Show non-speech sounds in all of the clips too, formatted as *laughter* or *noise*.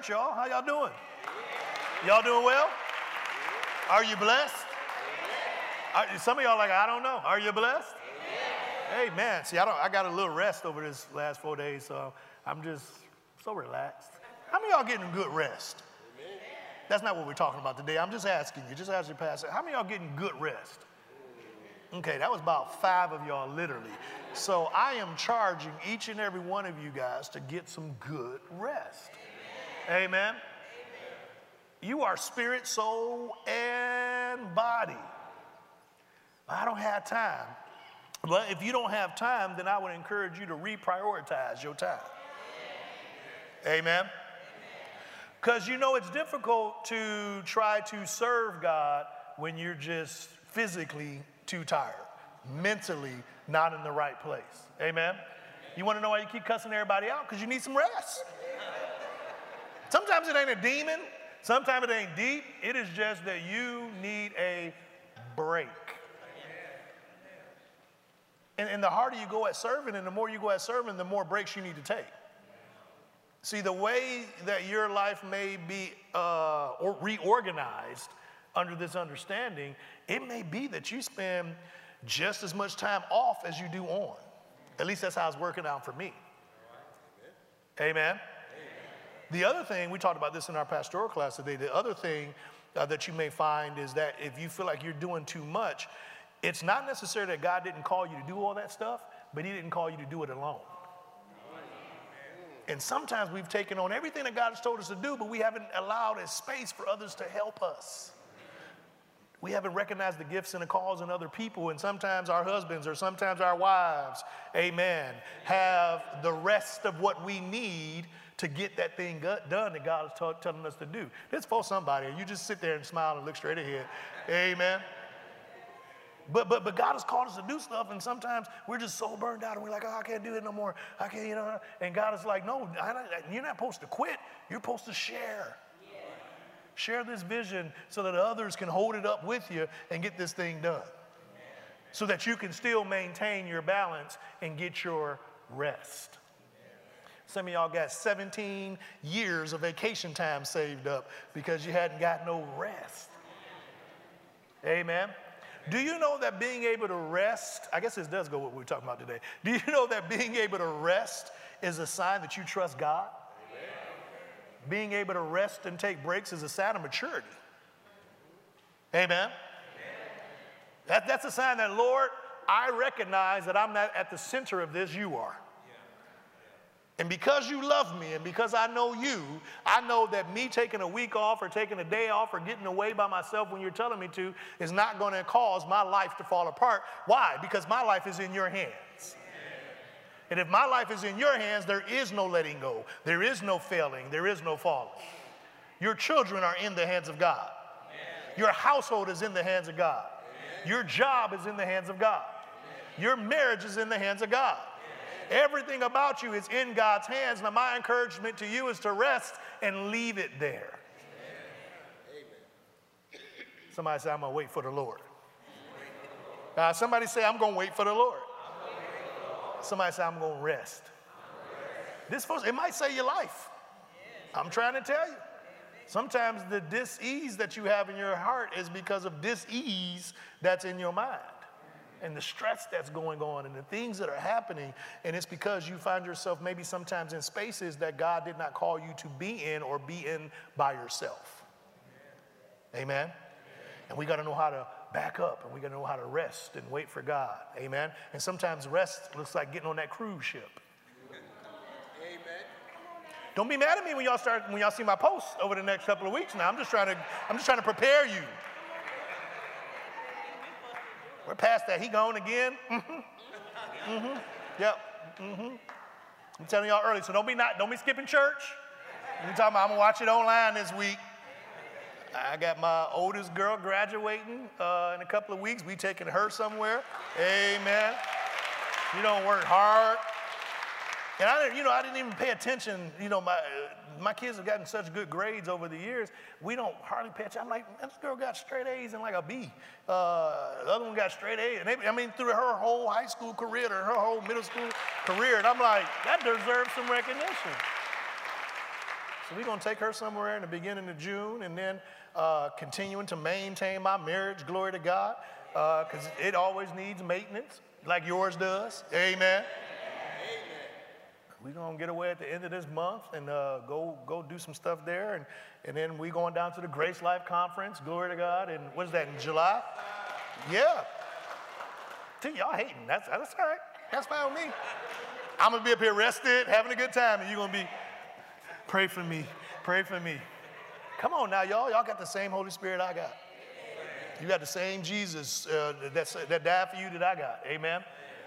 church, y'all. How y'all doing? Y'all doing well? Are you blessed? Are, some of y'all like, I don't know. Are you blessed? Hey, man. See, I, don't, I got a little rest over this last four days, so I'm just so relaxed. How many y'all getting good rest? That's not what we're talking about today. I'm just asking you. Just ask your pastor. How many y'all getting good rest? Okay, that was about five of y'all, literally. So I am charging each and every one of you guys to get some good rest. Amen. Amen. You are spirit, soul, and body. I don't have time. But if you don't have time, then I would encourage you to reprioritize your time. Amen. Because you know it's difficult to try to serve God when you're just physically too tired, mentally not in the right place. Amen? You want to know why you keep cussing everybody out? Because you need some rest. Sometimes it ain't a demon, sometimes it ain't deep. It is just that you need a break. And, and the harder you go at serving, and the more you go at serving, the more breaks you need to take. See, the way that your life may be uh, or reorganized under this understanding, it may be that you spend just as much time off as you do on. At least that's how it's working out for me. Amen. The other thing, we talked about this in our pastoral class today, the other thing uh, that you may find is that if you feel like you're doing too much, it's not necessarily that God didn't call you to do all that stuff, but He didn't call you to do it alone. And sometimes we've taken on everything that God has told us to do, but we haven't allowed a space for others to help us. We haven't recognized the gifts and the calls in other people, and sometimes our husbands or sometimes our wives, amen, have the rest of what we need to get that thing done that God is t- telling us to do. This for somebody, you just sit there and smile and look straight ahead, amen. But, but, but God has called us to do stuff, and sometimes we're just so burned out, and we're like, oh, I can't do it no more. I can't, you know. And God is like, no, you're not supposed to quit. You're supposed to share. Share this vision so that others can hold it up with you and get this thing done. So that you can still maintain your balance and get your rest. Some of y'all got 17 years of vacation time saved up because you hadn't got no rest. Amen. Do you know that being able to rest, I guess this does go what we're talking about today. Do you know that being able to rest is a sign that you trust God? Being able to rest and take breaks is a sign of maturity. Amen. That, that's a sign that, Lord, I recognize that I'm not at the center of this, you are. And because you love me and because I know you, I know that me taking a week off or taking a day off or getting away by myself when you're telling me to is not going to cause my life to fall apart. Why? Because my life is in your hands. And if my life is in your hands, there is no letting go, there is no failing, there is no falling. Your children are in the hands of God. Your household is in the hands of God. Your job is in the hands of God. Your marriage is in the hands of God. Everything about you is in God's hands. Now, my encouragement to you is to rest and leave it there. Amen. Somebody say, I'm going to wait for the Lord. Uh, somebody say, I'm going to wait for the Lord. Somebody say, I'm going to rest. This first, it might save your life. I'm trying to tell you. Sometimes the dis-ease that you have in your heart is because of dis-ease that's in your mind and the stress that's going on and the things that are happening. And it's because you find yourself maybe sometimes in spaces that God did not call you to be in or be in by yourself. Amen. Amen. And we got to know how to back up and we got to know how to rest and wait for God. Amen. And sometimes rest looks like getting on that cruise ship. Amen. Don't be mad at me when y'all start when y'all see my posts over the next couple of weeks now. I'm just trying to I'm just trying to prepare you. We're past that. He gone again. Mm-hmm. Mm-hmm. Yep. Mm-hmm. I'm telling y'all early, so don't be not don't be skipping church. You talking about I'm gonna watch it online this week. I got my oldest girl graduating uh, in a couple of weeks. We taking her somewhere. Amen. You don't work hard. And I didn't, you know, I didn't even pay attention. You know, my my kids have gotten such good grades over the years. We don't hardly attention. I'm like, this girl got straight A's and like a B. Uh, the other one got straight A's. And they, I mean, through her whole high school career, or her whole middle school career. And I'm like, that deserves some recognition. So we're going to take her somewhere in the beginning of June and then uh, continuing to maintain my marriage, glory to God, because uh, it always needs maintenance like yours does. Amen. We're going to get away at the end of this month and uh, go, go do some stuff there. And, and then we're going down to the Grace Life Conference, glory to God. And what is that, in July? Yeah. See, y'all hating. That's, that's all right. That's fine with me. I'm going to be up here rested, having a good time, and you're going to be, pray for me. Pray for me. Come on now, y'all. Y'all got the same Holy Spirit I got. You got the same Jesus uh, that died for you that I got. Amen.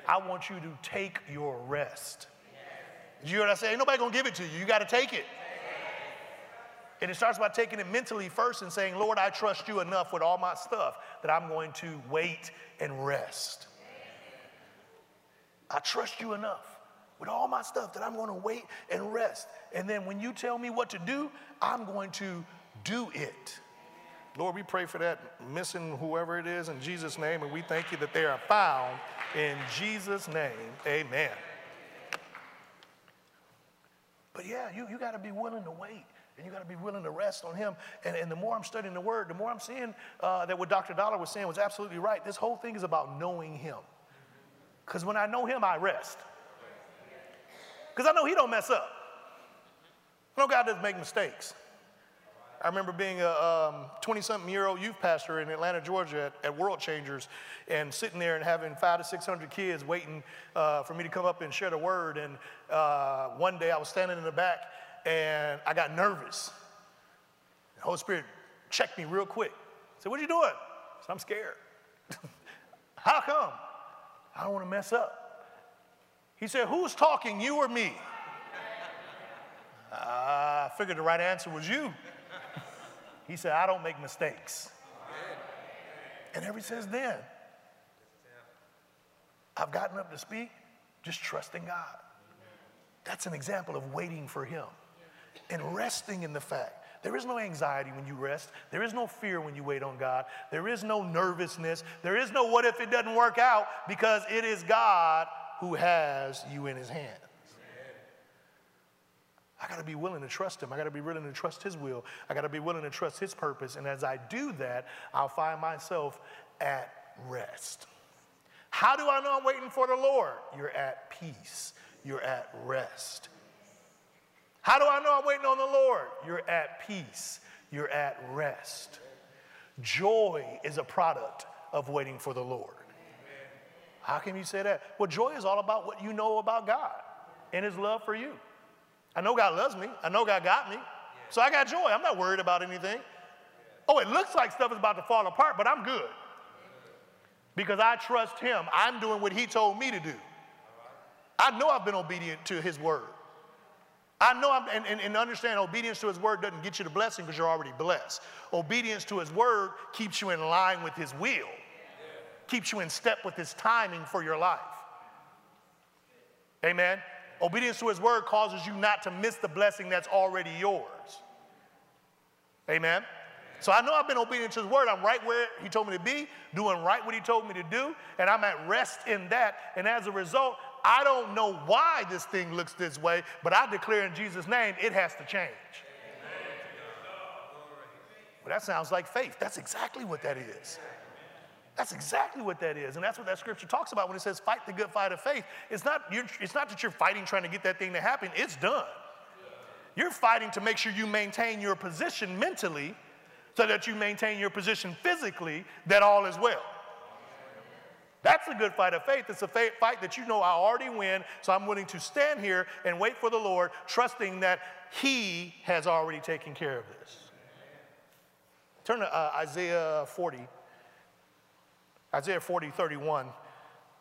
I want you to take your rest. You hear what I say? Ain't nobody gonna give it to you. You got to take it. And it starts by taking it mentally first and saying, Lord, I trust you enough with all my stuff that I'm going to wait and rest. I trust you enough with all my stuff that I'm going to wait and rest. And then when you tell me what to do, I'm going to do it. Lord, we pray for that missing whoever it is in Jesus' name, and we thank you that they are found in Jesus' name. Amen. But yeah, you, you got to be willing to wait. And you got to be willing to rest on him. And, and the more I'm studying the word, the more I'm seeing uh, that what Dr. Dollar was saying was absolutely right. This whole thing is about knowing him. Because when I know him, I rest. Because I know he don't mess up. Know God doesn't make mistakes. I remember being a 20 um, something year old youth pastor in Atlanta, Georgia at, at, World Changers and sitting there and having five to 600 kids waiting uh, for me to come up and share the word. And uh, one day I was standing in the back and I got nervous. The Holy Spirit checked me real quick. Said, What are you doing? Said, I'm scared. *laughs* How come? I don't want to mess up. He said, Who's talking, you or me? *laughs* I figured the right answer was you. He said, I don't make mistakes. And ever since then, I've gotten up to speak just trusting God. That's an example of waiting for Him and resting in the fact. There is no anxiety when you rest. There is no fear when you wait on God. There is no nervousness. There is no what if it doesn't work out because it is God who has you in His hand. I got to be willing to trust him. I got to be willing to trust his will. I got to be willing to trust his purpose. And as I do that, I'll find myself at rest. How do I know I'm waiting for the Lord? You're at peace. You're at rest. How do I know I'm waiting on the Lord? You're at peace. You're at rest. Joy is a product of waiting for the Lord. How can you say that? Well, joy is all about what you know about God and his love for you. I know God loves me. I know God got me. So I got joy. I'm not worried about anything. Oh, it looks like stuff is about to fall apart, but I'm good. Because I trust Him. I'm doing what He told me to do. I know I've been obedient to His word. I know I'm, and, and, and understand obedience to His word doesn't get you the blessing because you're already blessed. Obedience to His word keeps you in line with His will, keeps you in step with His timing for your life. Amen. Obedience to his word causes you not to miss the blessing that's already yours. Amen. So I know I've been obedient to his word. I'm right where he told me to be, doing right what he told me to do, and I'm at rest in that. And as a result, I don't know why this thing looks this way, but I declare in Jesus' name it has to change. Well, that sounds like faith. That's exactly what that is. That's exactly what that is. And that's what that scripture talks about when it says fight the good fight of faith. It's not, it's not that you're fighting trying to get that thing to happen, it's done. You're fighting to make sure you maintain your position mentally so that you maintain your position physically, that all is well. That's a good fight of faith. It's a fight that you know I already win, so I'm willing to stand here and wait for the Lord, trusting that He has already taken care of this. Turn to uh, Isaiah 40. Isaiah 40, 31,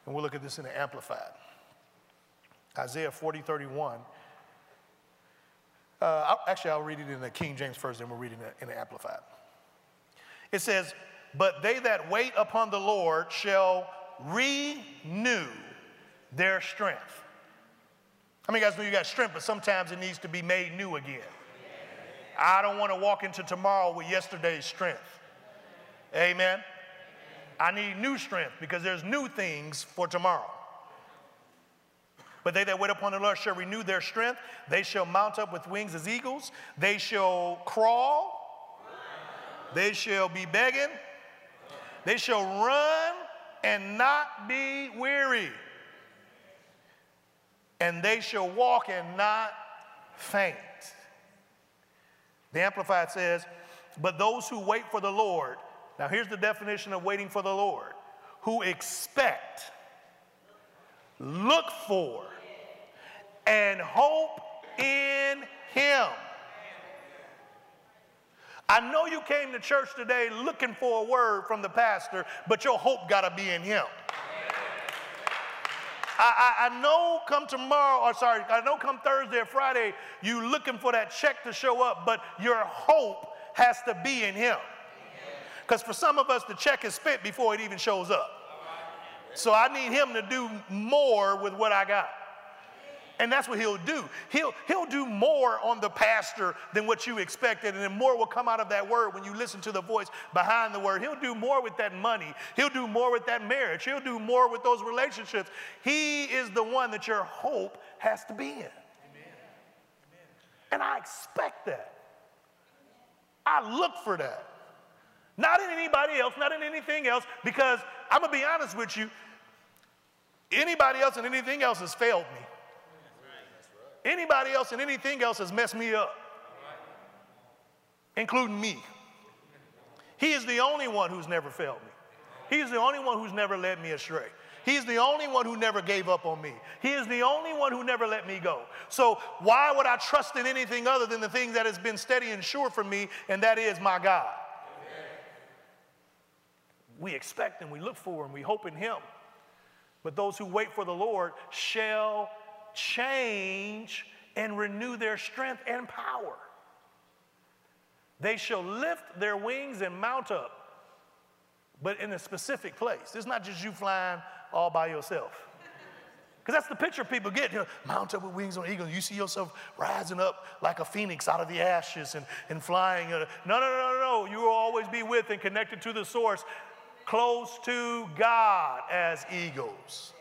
and we'll look at this in the Amplified. Isaiah 40, 31. Uh, I'll, actually, I'll read it in the King James first, then we'll read it in the, in the Amplified. It says, But they that wait upon the Lord shall renew their strength. How many guys know you got strength, but sometimes it needs to be made new again? I don't want to walk into tomorrow with yesterday's strength. Amen. I need new strength because there's new things for tomorrow. But they that wait upon the Lord shall renew their strength. They shall mount up with wings as eagles. They shall crawl. They shall be begging. They shall run and not be weary. And they shall walk and not faint. The Amplified says, But those who wait for the Lord, now here's the definition of waiting for the Lord who expect, look for, and hope in Him. I know you came to church today looking for a word from the pastor, but your hope got to be in Him. I, I, know come tomorrow, or sorry, I know come Thursday or Friday, you looking for that check to show up, but your hope has to be in Him. Because for some of us, the check is spent before it even shows up. So I need Him to do more with what I got. And that's what he'll do. He'll, he'll do more on the pastor than what you expected, and then more will come out of that word when you listen to the voice behind the word. He'll do more with that money. He'll do more with that marriage. He'll do more with those relationships. He is the one that your hope has to be in. Amen. And I expect that. I look for that. Not in anybody else, not in anything else, because I'm going to be honest with you. Anybody else and anything else has failed me. Anybody else and anything else has messed me up, including me. He is the only one who's never failed me. He's the only one who's never led me astray. He's the only one who never gave up on me. He is the only one who never let me go. So, why would I trust in anything other than the thing that has been steady and sure for me, and that is my God? We expect and we look for and we hope in Him. But those who wait for the Lord shall change and renew their strength and power. They shall lift their wings and mount up, but in a specific place. It's not just you flying all by yourself. Because that's the picture people get. You know, mount up with wings on eagles. You see yourself rising up like a phoenix out of the ashes and, and flying. No, no, no, no, no. You will always be with and connected to the source, close to God as eagles.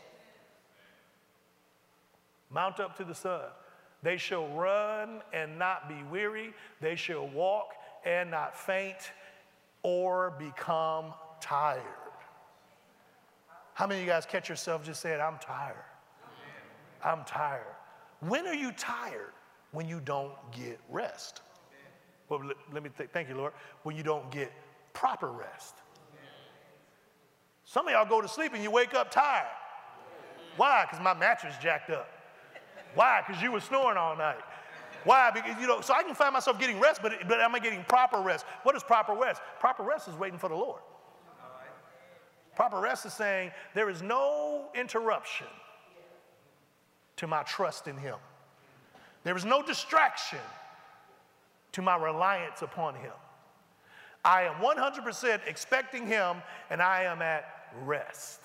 Mount up to the sun. They shall run and not be weary. They shall walk and not faint or become tired. How many of you guys catch yourself just saying, I'm tired? I'm tired. When are you tired? When you don't get rest. Well, let me th- thank you, Lord. When you don't get proper rest. Some of y'all go to sleep and you wake up tired. Why? Because my mattress jacked up. Why? Because you were snoring all night. Why? Because, you know, so I can find myself getting rest, but, but am I getting proper rest? What is proper rest? Proper rest is waiting for the Lord. Proper rest is saying there is no interruption to my trust in Him. There is no distraction to my reliance upon Him. I am 100% expecting Him and I am at rest.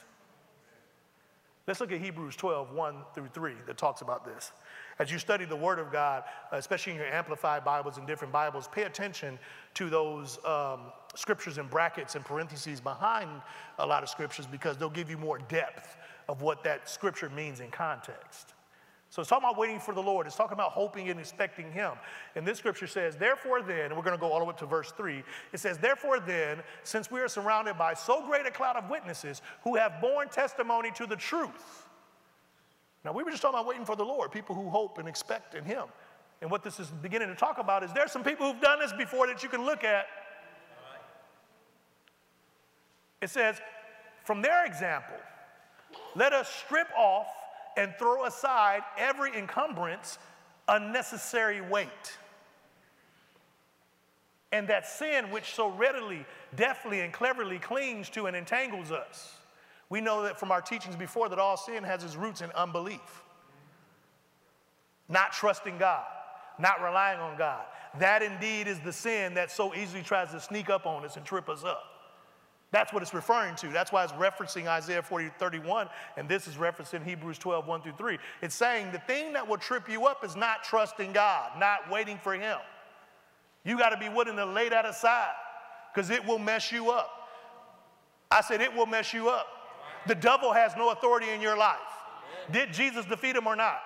Let's look at Hebrews 12, 1 through 3, that talks about this. As you study the Word of God, especially in your Amplified Bibles and different Bibles, pay attention to those um, scriptures in brackets and parentheses behind a lot of scriptures because they'll give you more depth of what that scripture means in context. So it's talking about waiting for the Lord. It's talking about hoping and expecting Him. And this scripture says, Therefore then, and we're going to go all the way up to verse 3. It says, Therefore then, since we are surrounded by so great a cloud of witnesses who have borne testimony to the truth. Now, we were just talking about waiting for the Lord, people who hope and expect in Him. And what this is beginning to talk about is there's some people who've done this before that you can look at. It says, From their example, let us strip off and throw aside every encumbrance, unnecessary weight. And that sin which so readily, deftly, and cleverly clings to and entangles us. We know that from our teachings before that all sin has its roots in unbelief, not trusting God, not relying on God. That indeed is the sin that so easily tries to sneak up on us and trip us up. That's what it's referring to. That's why it's referencing Isaiah 40, 31, and this is referencing Hebrews 12, 1 through 3. It's saying the thing that will trip you up is not trusting God, not waiting for Him. You got to be willing to lay that aside because it will mess you up. I said, it will mess you up. The devil has no authority in your life. Did Jesus defeat him or not?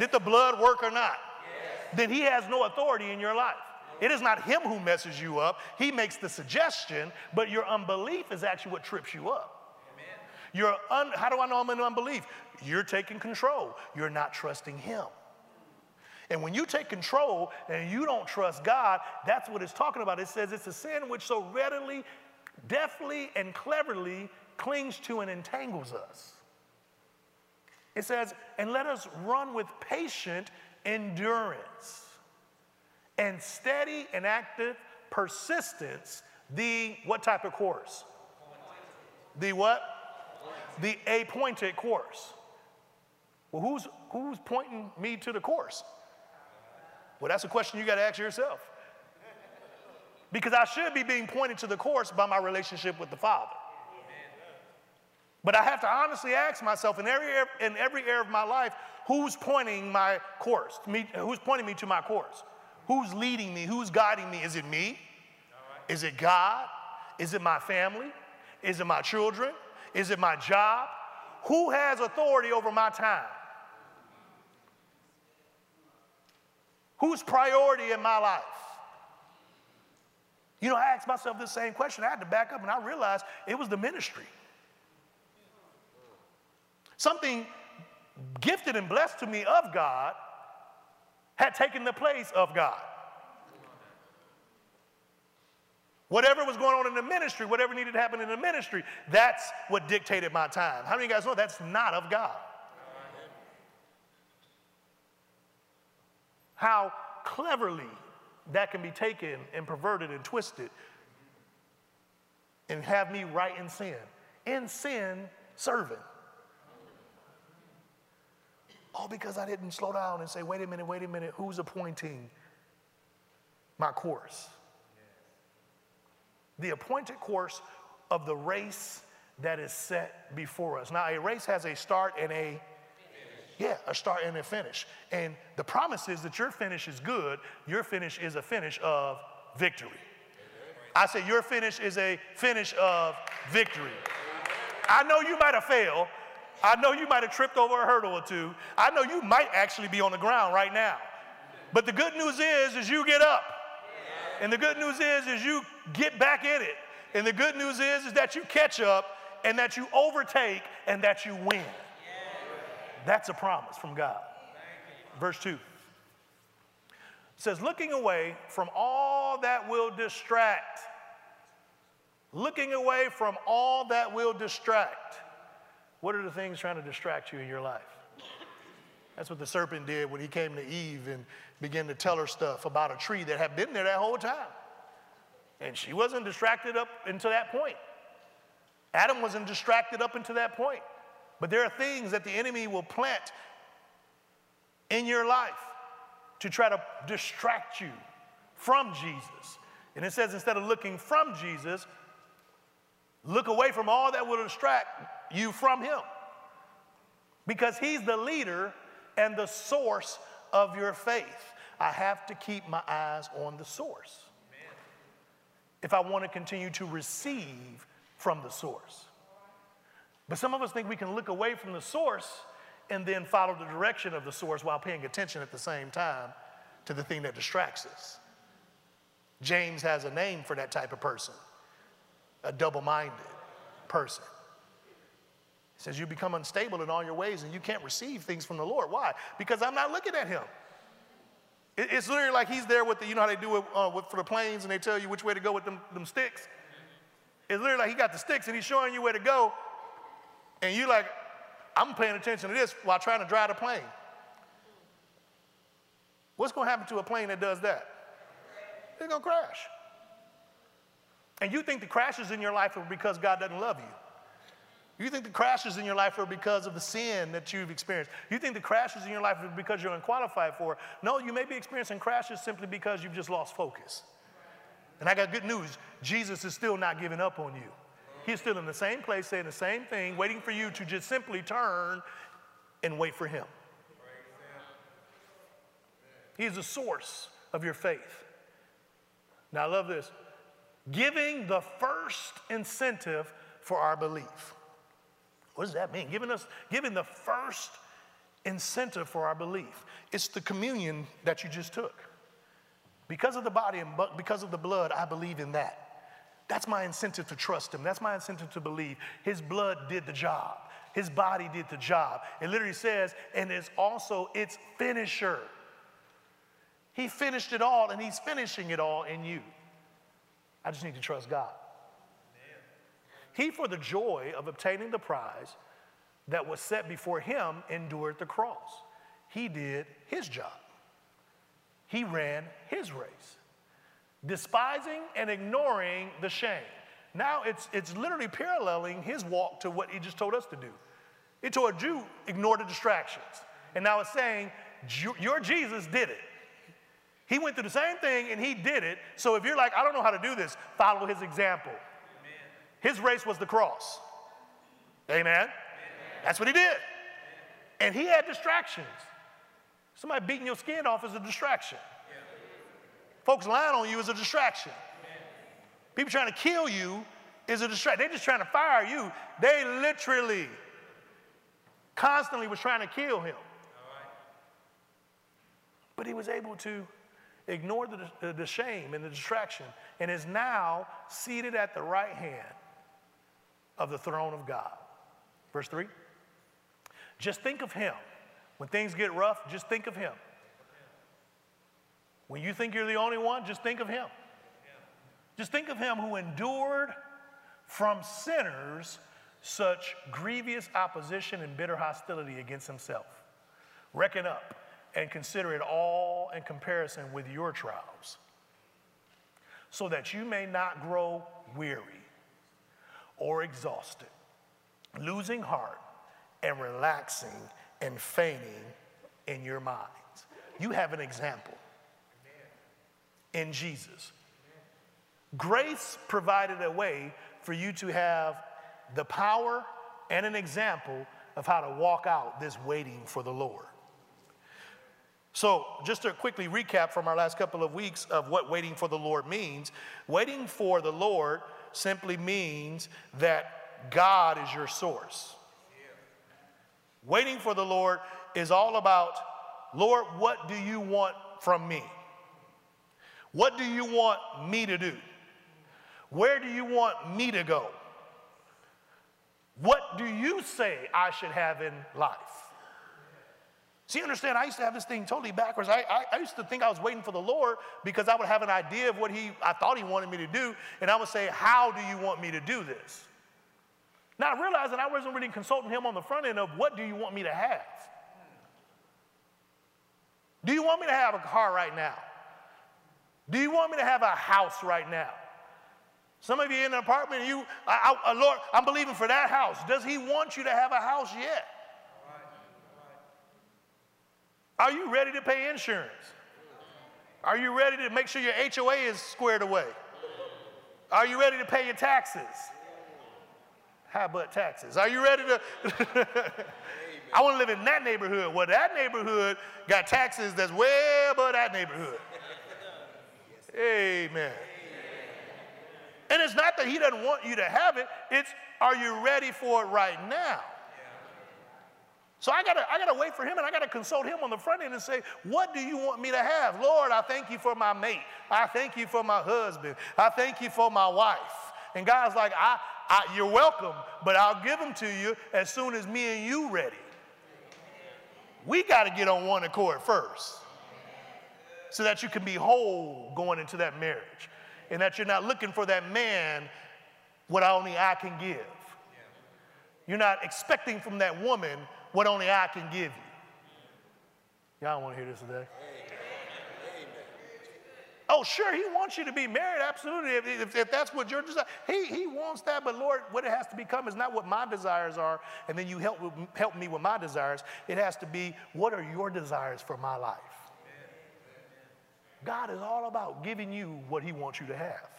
Did the blood work or not? Then he has no authority in your life. It is not him who messes you up. He makes the suggestion, but your unbelief is actually what trips you up. Your un, how do I know I'm in unbelief? You're taking control. You're not trusting him. And when you take control and you don't trust God, that's what it's talking about. It says it's a sin which so readily, deftly, and cleverly clings to and entangles us. It says, and let us run with patient endurance and steady and active persistence the what type of course? The what? The appointed course. Well, who's, who's pointing me to the course? Well, that's a question you got to ask yourself. Because I should be being pointed to the course by my relationship with the Father. But I have to honestly ask myself in every, in every area of my life, who's pointing my course? Me, who's pointing me to my course? Who's leading me? Who's guiding me? Is it me? Is it God? Is it my family? Is it my children? Is it my job? Who has authority over my time? Who's priority in my life? You know, I asked myself this same question. I had to back up and I realized it was the ministry. Something gifted and blessed to me of God had taken the place of God. Whatever was going on in the ministry, whatever needed to happen in the ministry, that's what dictated my time. How many of you guys know that's not of God? How cleverly that can be taken and perverted and twisted and have me right in sin. In sin, serving. All because I didn't slow down and say, wait a minute, wait a minute, who's appointing my course? The appointed course of the race that is set before us. Now, a race has a start and a yeah, a start and a finish. And the promise is that your finish is good. Your finish is a finish of victory. I say your finish is a finish of victory. I know you might have failed, I know you might have tripped over a hurdle or two. I know you might actually be on the ground right now. But the good news is, is you get up. And the good news is, is you get back in it. And the good news is, is that you catch up and that you overtake and that you win. That's a promise from God. Verse 2 says, looking away from all that will distract. Looking away from all that will distract. What are the things trying to distract you in your life? That's what the serpent did when he came to Eve and began to tell her stuff about a tree that had been there that whole time. And she wasn't distracted up until that point. Adam wasn't distracted up until that point. But there are things that the enemy will plant in your life to try to distract you from Jesus. And it says instead of looking from Jesus, look away from all that will distract you from Him. Because He's the leader and the source of your faith. I have to keep my eyes on the source if I want to continue to receive from the source. But some of us think we can look away from the source and then follow the direction of the source while paying attention at the same time to the thing that distracts us. James has a name for that type of person a double minded person. He says, You become unstable in all your ways and you can't receive things from the Lord. Why? Because I'm not looking at him. It's literally like he's there with the, you know how they do it uh, with, for the planes and they tell you which way to go with them, them sticks? It's literally like he got the sticks and he's showing you where to go. And you're like, I'm paying attention to this while trying to drive the plane. What's going to happen to a plane that does that? It's going to crash. And you think the crashes in your life are because God doesn't love you. You think the crashes in your life are because of the sin that you've experienced. You think the crashes in your life are because you're unqualified for it. No, you may be experiencing crashes simply because you've just lost focus. And I got good news Jesus is still not giving up on you. He's still in the same place, saying the same thing, waiting for you to just simply turn and wait for Him. He's the source of your faith. Now, I love this giving the first incentive for our belief. What does that mean? Giving us, giving the first incentive for our belief. It's the communion that you just took. Because of the body and because of the blood, I believe in that. That's my incentive to trust him. That's my incentive to believe. His blood did the job. His body did the job. It literally says, and it's also its finisher. He finished it all, and he's finishing it all in you. I just need to trust God. He, for the joy of obtaining the prize that was set before him, endured the cross. He did his job. He ran his race, despising and ignoring the shame. Now it's, it's literally paralleling his walk to what he just told us to do. It told you, ignore the distractions. And now it's saying, your Jesus did it. He went through the same thing and he did it. So if you're like, I don't know how to do this, follow his example. His race was the cross. Amen? Amen. That's what he did. And he had distractions. Somebody beating your skin off is a distraction. Folks lying on you is a distraction. People trying to kill you is a distraction. They're just trying to fire you. They literally, constantly was trying to kill him. But he was able to ignore the, the, the shame and the distraction and is now seated at the right hand of the throne of God. Verse 3 Just think of him. When things get rough, just think of him. When you think you're the only one, just think of him. Just think of him who endured from sinners such grievous opposition and bitter hostility against himself. Reckon up and consider it all in comparison with your trials, so that you may not grow weary or exhausted, losing heart and relaxing and fainting in your minds. You have an example in Jesus. Grace provided a way for you to have the power and an example of how to walk out this waiting for the Lord. So, just to quickly recap from our last couple of weeks of what waiting for the Lord means, waiting for the Lord simply means that God is your source. Waiting for the Lord is all about, Lord, what do you want from me? What do you want me to do? Where do you want me to go? What do you say I should have in life? See, understand, I used to have this thing totally backwards. I, I, I, used to think I was waiting for the Lord because I would have an idea of what he, I thought he wanted me to do, and I would say, How do you want me to do this? Now, that I wasn't really consulting him on the front end of what do you want me to have? Do you want me to have a car right now? Do you want me to have a house right now? Some of you in an apartment, you, I, I, uh, Lord, I'm believing for that house. Does He want you to have a house yet? Are you ready to pay insurance? Are you ready to make sure your HOA is squared away? Are you ready to pay your taxes? How about taxes? Are you ready to? *laughs* I want to live in that neighborhood. Well, that neighborhood got taxes that's way above that neighborhood. Amen. And it's not that he doesn't want you to have it, it's are you ready for it right now? So I gotta, I gotta wait for him and I gotta consult him on the front end and say, What do you want me to have? Lord, I thank you for my mate. I thank you for my husband. I thank you for my wife. And God's like, I, I, you're welcome, but I'll give them to you as soon as me and you ready. We got to get on one accord first so that you can be whole going into that marriage and that you're not looking for that man what only I can give. You're not expecting from that woman what only I can give you. Y'all want to hear this today? Oh, sure, he wants you to be married, absolutely. If, if, if, that's what your desire, he, he wants that. But Lord, what it has to become is not what my desires are, and then you help, help me with my desires. It has to be, what are your desires for my life? God is all about giving you what he wants you to have.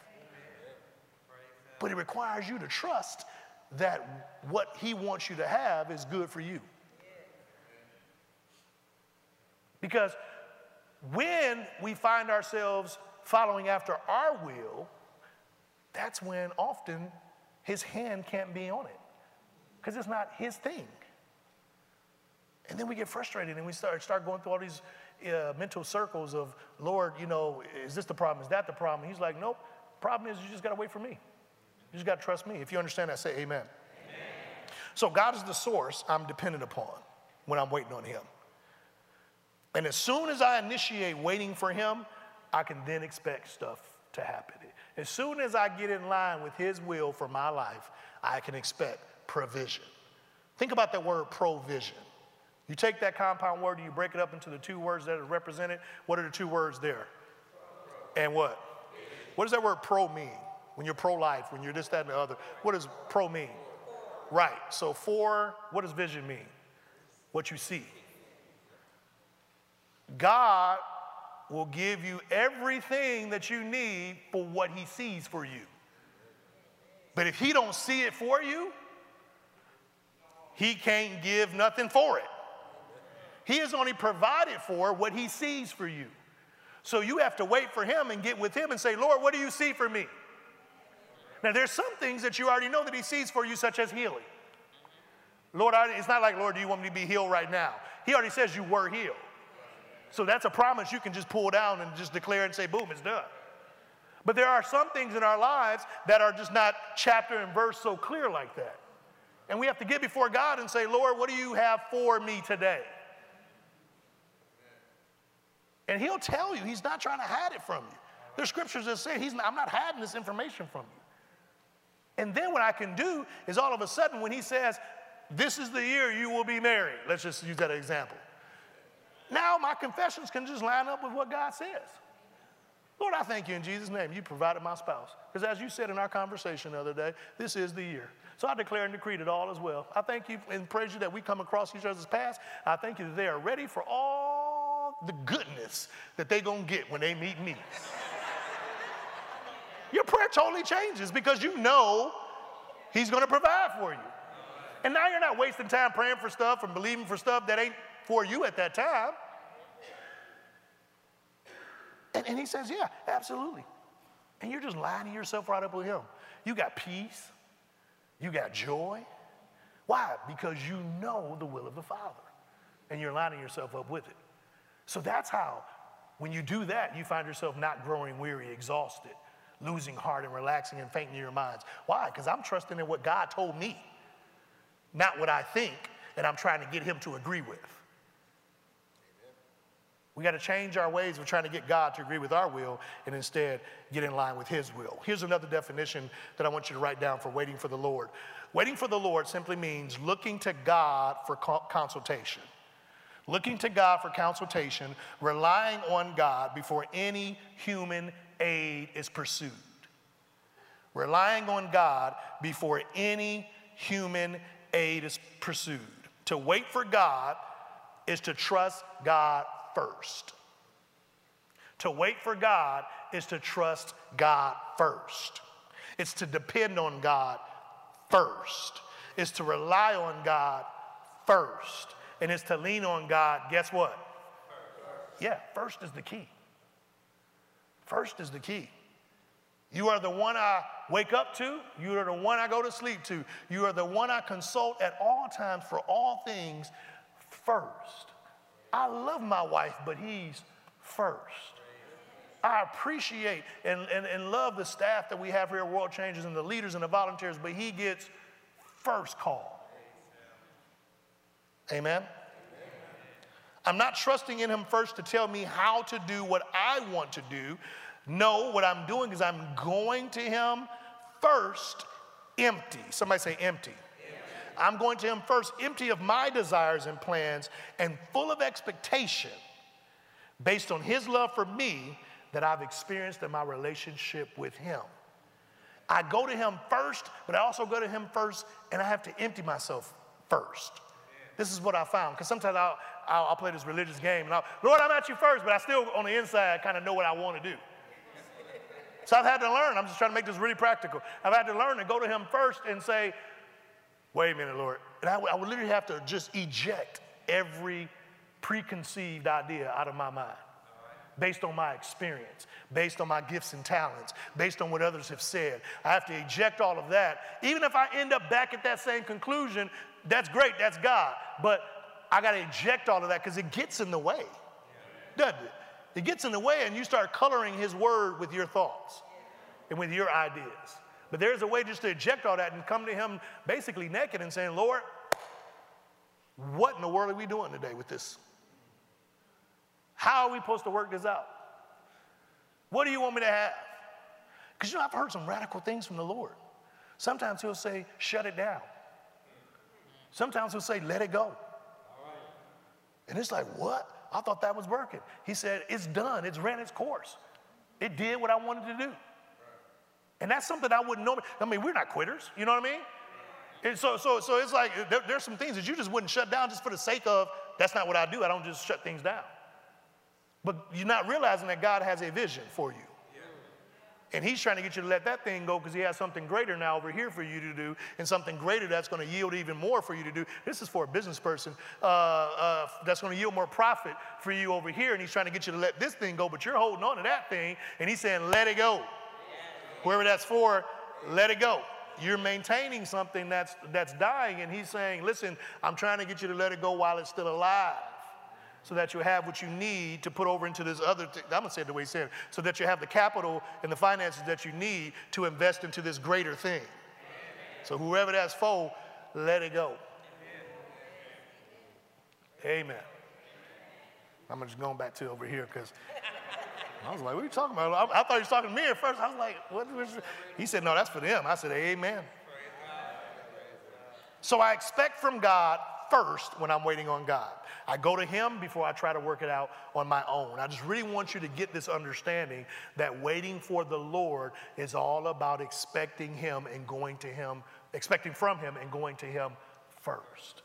But it requires you to trust that what he wants you to have is good for you. Because when we find ourselves following after our will, that's when often his hand can't be on it. because it's not his thing. And then we get frustrated and we start, start going through all these uh, mental circles of, Lord, you know, is this the problem? Is that the problem? He's like, nope. Problem is, you just got to wait for me. You just got to trust me. If you understand that, say amen. amen. So God is the source I'm dependent upon when I'm waiting on Him. And as soon as I initiate waiting for Him, I can then expect stuff to happen. As soon as I get in line with His will for my life, I can expect provision. Think about that word provision. You take that compound word and you break it up into the two words that are represented. What are the two words there? And what? What does that word pro mean? When you're pro life, when you're this, that, and the other. What does pro mean? Right. So, for, what does vision mean? What you see. God will give you everything that you need for what he sees for you. But if he don't see it for you, he can't give nothing for it. He has only provided for what he sees for you. So you have to wait for him and get with him and say, Lord, what do you see for me? Now, there's some things that you already know that he sees for you, such as healing. Lord, I, it's not like, Lord, do you want me to be healed right now? He already says you were healed. So that's a promise you can just pull down and just declare and say, boom, it's done. But there are some things in our lives that are just not chapter and verse so clear like that. And we have to get before God and say, Lord, what do you have for me today? And he'll tell you, he's not trying to hide it from you. There's scriptures that say, he's not, I'm not hiding this information from you. And then what I can do is all of a sudden, when he says, This is the year you will be married, let's just use that example. Now my confessions can just line up with what God says. Lord, I thank you in Jesus' name. You provided my spouse. Because as you said in our conversation the other day, this is the year. So I declare and decree it all as well. I thank you and praise you that we come across each other's paths. I thank you that they are ready for all the goodness that they're going to get when they meet me. *laughs* Your prayer totally changes because you know He's going to provide for you. And now you're not wasting time praying for stuff and believing for stuff that ain't for you at that time. And, and he says, Yeah, absolutely. And you're just lining yourself right up with him. You got peace, you got joy. Why? Because you know the will of the Father and you're lining yourself up with it. So that's how, when you do that, you find yourself not growing weary, exhausted, losing heart, and relaxing and fainting in your minds. Why? Because I'm trusting in what God told me, not what I think, and I'm trying to get Him to agree with. We got to change our ways of trying to get God to agree with our will and instead get in line with His will. Here's another definition that I want you to write down for waiting for the Lord. Waiting for the Lord simply means looking to God for consultation looking to God for consultation, relying on God before any human aid is pursued. Relying on God before any human aid is pursued. To wait for God is to trust God first. To wait for God is to trust God first. It's to depend on God first. It's to rely on God first and it's to lean on God, guess what? Yeah, first is the key. First is the key. You are the one I wake up to. You are the one I go to sleep to. You are the one I consult at all times for all things first. I love my wife, but he's first. I appreciate and, and, and love the staff that we have here at World Changers and the leaders and the volunteers, but he gets first call. Amen? I'm not trusting in him first to tell me how to do what I want to do. No, what I'm doing is I'm going to him first empty. Somebody say empty. I'm going to him first empty of my desires and plans and full of expectation based on his love for me that I've experienced in my relationship with him. I go to him first, but I also go to him first and I have to empty myself first. This is what I found. Because sometimes I'll, I'll, I'll, play this religious game and I'll, Lord, I'm at you first, but I still, on the inside, kind of know what I want to do. So I've had to learn. I'm just trying to make this really practical. I've had to learn to go to Him first and say, wait a minute, Lord. And I, I would literally have to just eject every preconceived idea out of my mind. based on my experience, based on my gifts and talents, based on what others have said. I have to eject all of that. Even if I end up back at that same conclusion, that's great, that's God. But I got to eject all of that because it gets in the way, doesn't it? It gets in the way, and you start coloring His word with your thoughts and with your ideas. But there's a way just to eject all that and come to Him basically naked and saying, Lord, what in the world are we doing today with this? How are we supposed to work this out? What do you want me to have? Because you know, I've heard some radical things from the Lord. Sometimes He'll say, shut it down. Sometimes He'll say, let it go. And it's like, what? I thought that was working. He said, it's done, it's ran its course. It did what I wanted to do. And that's something I wouldn't know. I mean, we're not quitters, you know what I mean? And so, so, so it's like there, there's some things that you just wouldn't shut down just for the sake of that's not what I do. I don't just shut things down. But you're not realizing that God has a vision for you. And he's trying to get you to let that thing go because he has something greater now over here for you to do and something greater that's going to yield even more for you to do. This is for a business person uh, uh, that's going to yield more profit for you over here. And he's trying to get you to let this thing go, but you're holding on to that thing and he's saying, let it go. Whoever that's for, let it go. You're maintaining something that's, that's dying, and he's saying, Listen, I'm trying to get you to let it go while it's still alive so that you have what you need to put over into this other thing. I'm gonna say it the way he said, it, so that you have the capital and the finances that you need to invest into this greater thing. So whoever that's for, let it go. Amen. I'm just going back to over here because I was like, what are you talking about? I, I, thought he was talking to me at first. I was like, what? He said, no, that's for them. I said, amen. So I expect from God first when I'm waiting on God. I go to Him before I try to work it out on my own. I just really want you to get this understanding that waiting for the Lord is all about expecting Him and going to Him, expecting from Him and going to Him first.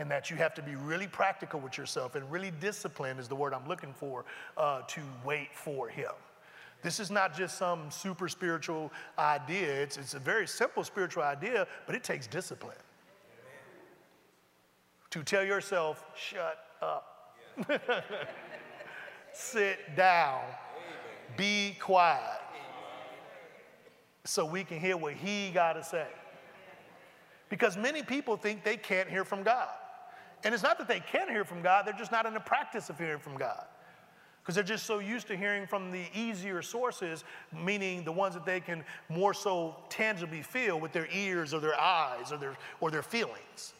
And that you have to be really practical with yourself and really disciplined is the word I'm looking for uh, to wait for Him. This is not just some super spiritual idea. It's, it's a very simple spiritual idea, but it takes discipline to tell yourself, shut up, *laughs* sit down, be quiet, so we can hear what He got to say. Because many people think they can't hear from God. And it's not that they can't hear from God, they're just not in the practice of hearing from God. Because they're just so used to hearing from the easier sources, meaning the ones that they can more so tangibly feel with their ears or their eyes or their, or their feelings.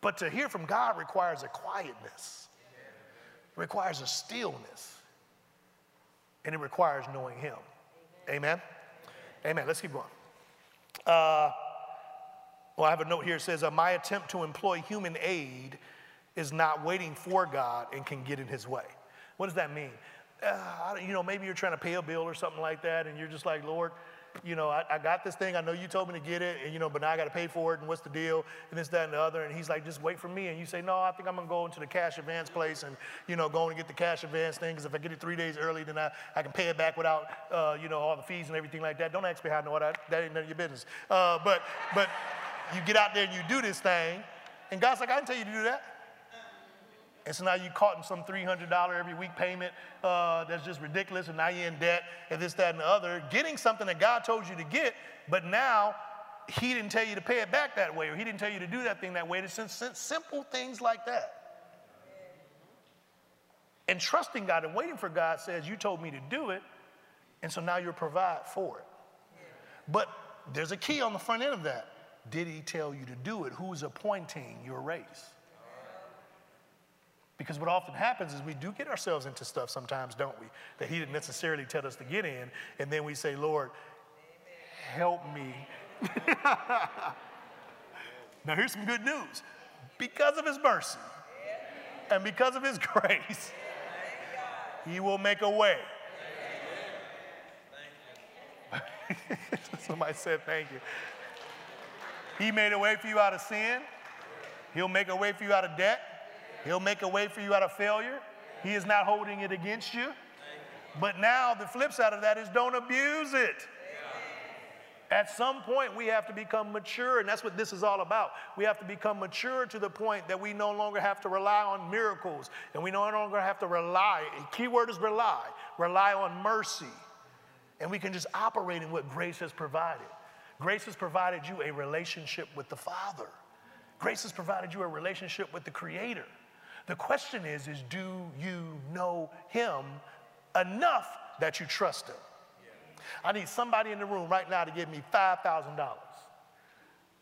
But to hear from God requires a quietness, requires a stillness, and it requires knowing Him. Amen? Amen. Let's keep going. Uh, well, I have a note here. It says, uh, My attempt to employ human aid is not waiting for God and can get in His way. What does that mean? Uh, you know, maybe you're trying to pay a bill or something like that, and you're just like, Lord, you know, I, I, got this thing. I know you told me to get it, and you know, but now I got to pay for it. And what's the deal? And this, that, and the other. And he's like, just wait for me. And you say, no, I think I'm gonna go into the cash advance place and you know, go and get the cash advance thing. Because if I get it three days early, then I, I can pay it back without uh, you know all the fees and everything like that. Don't ask me how I know that. That ain't none of your business. Uh, but but you get out there and you do this thing, and God's like, I didn't tell you to do that. And so now you're caught in some $300 every week payment uh, that's just ridiculous, and now you're in debt, and this, that, and the other. Getting something that God told you to get, but now He didn't tell you to pay it back that way, or He didn't tell you to do that thing that way. It's simple things like that. And trusting God and waiting for God says, You told me to do it, and so now you'll provide for it. But there's a key on the front end of that. Did He tell you to do it? Who's appointing your race? Because what often happens is we do get ourselves into stuff sometimes, don't we? That He didn't necessarily tell us to get in. And then we say, Lord, help me. *laughs* now, here's some good news. Because of His mercy and because of His *laughs* grace, He will make a way. *laughs* Somebody said, Thank you. He made a way for you out of sin, He'll make a way for you out of debt. He'll make a way for you out of failure. He is not holding it against you. But now the flip side of that is don't abuse it. At some point, we have to become mature, and that's what this is all about. We have to become mature to the point that we no longer have to rely on miracles, and we no longer have to rely, A key word is rely, rely on mercy. And we can just operate in what grace has provided. Grace has provided you a relationship with the Father. Grace has provided you a relationship with the Creator. The question is, is do you know Him enough that you trust Him? I need somebody in the room right now to give me $5,000.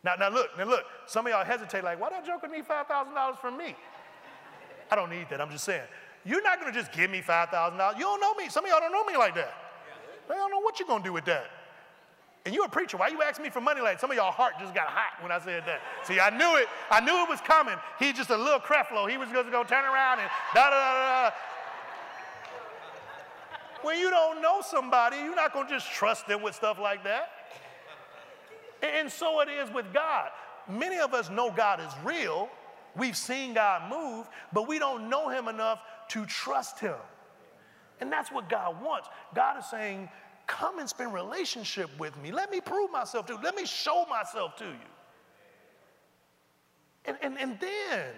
Now, now look, now look, some of y'all hesitate like, why that joker need $5,000 from me? I don't need that, I'm just saying. You're not gonna just give me $5,000. You don't know me. Some of y'all don't know me like that. They don't know what you're gonna do with that. And you a preacher, why you asking me for money like some of y'all heart just got hot when I said that. See, I knew it, I knew it was coming. He's just a little creflo. He was just gonna turn around and da da da da. When you don't know somebody, you're not to just trust them with stuff like that. And so it is with God. Many of us know God is real. We've seen God move, but we don't know Him enough to trust Him. And that's what God wants. God is saying, Come and spend relationship with me. Let me prove myself to you. Let me show myself to you. And, and, and then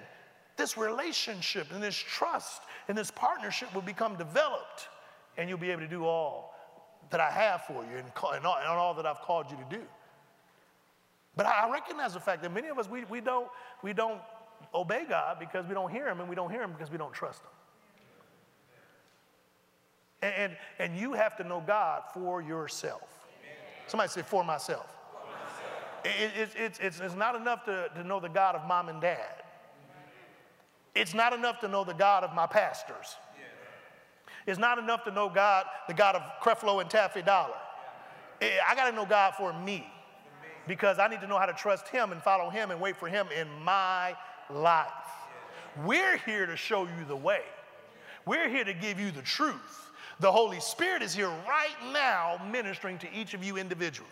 this relationship and this trust and this partnership will become developed and you'll be able to do all that I have for you and, and, all, and all that I've called you to do. But I recognize the fact that many of us, we, we, don't, we don't obey God because we don't hear Him, and we don't hear Him because we don't trust Him. And, and, and you have to know God for yourself. Somebody say, for myself. It, it, it's, it's, not enough to, to know the God of mom and dad. It's not enough to know the God of my pastors. It's not enough to know God, the God of Creflo and Taffy Dollar. Eh, I got to know God for me because I need to know how to trust Him and follow Him and wait for Him in my life. We're here to show you the way, we're here to give you the truth. The Holy Spirit is here right now ministering to each of you individually.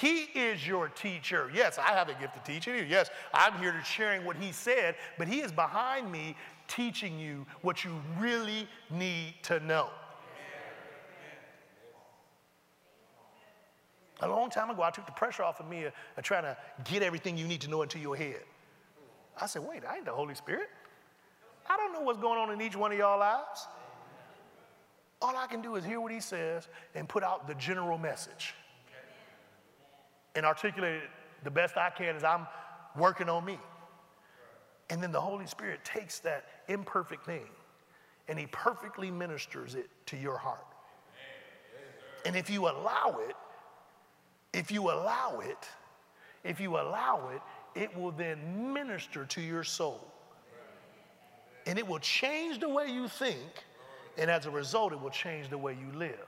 He is your teacher. Yes, I have a gift of teaching. Yes, I'm here to sharing what he said, but he is behind me teaching you what you really need to know. A long time ago, I took the pressure off of me of, of trying to get everything you need to know into your head. I said, wait, I ain't the Holy Spirit. I don't know what's going on in each one of y'all lives. All I can do is hear what he says and put out the general message and articulate it the best I can as I'm working on me. And then the Holy Spirit takes that imperfect thing and He perfectly ministers it to your heart. And if you allow it, if you allow it, if you allow it, it will then minister to your soul. And it will change the way you think, and as a result, it will change the way you live.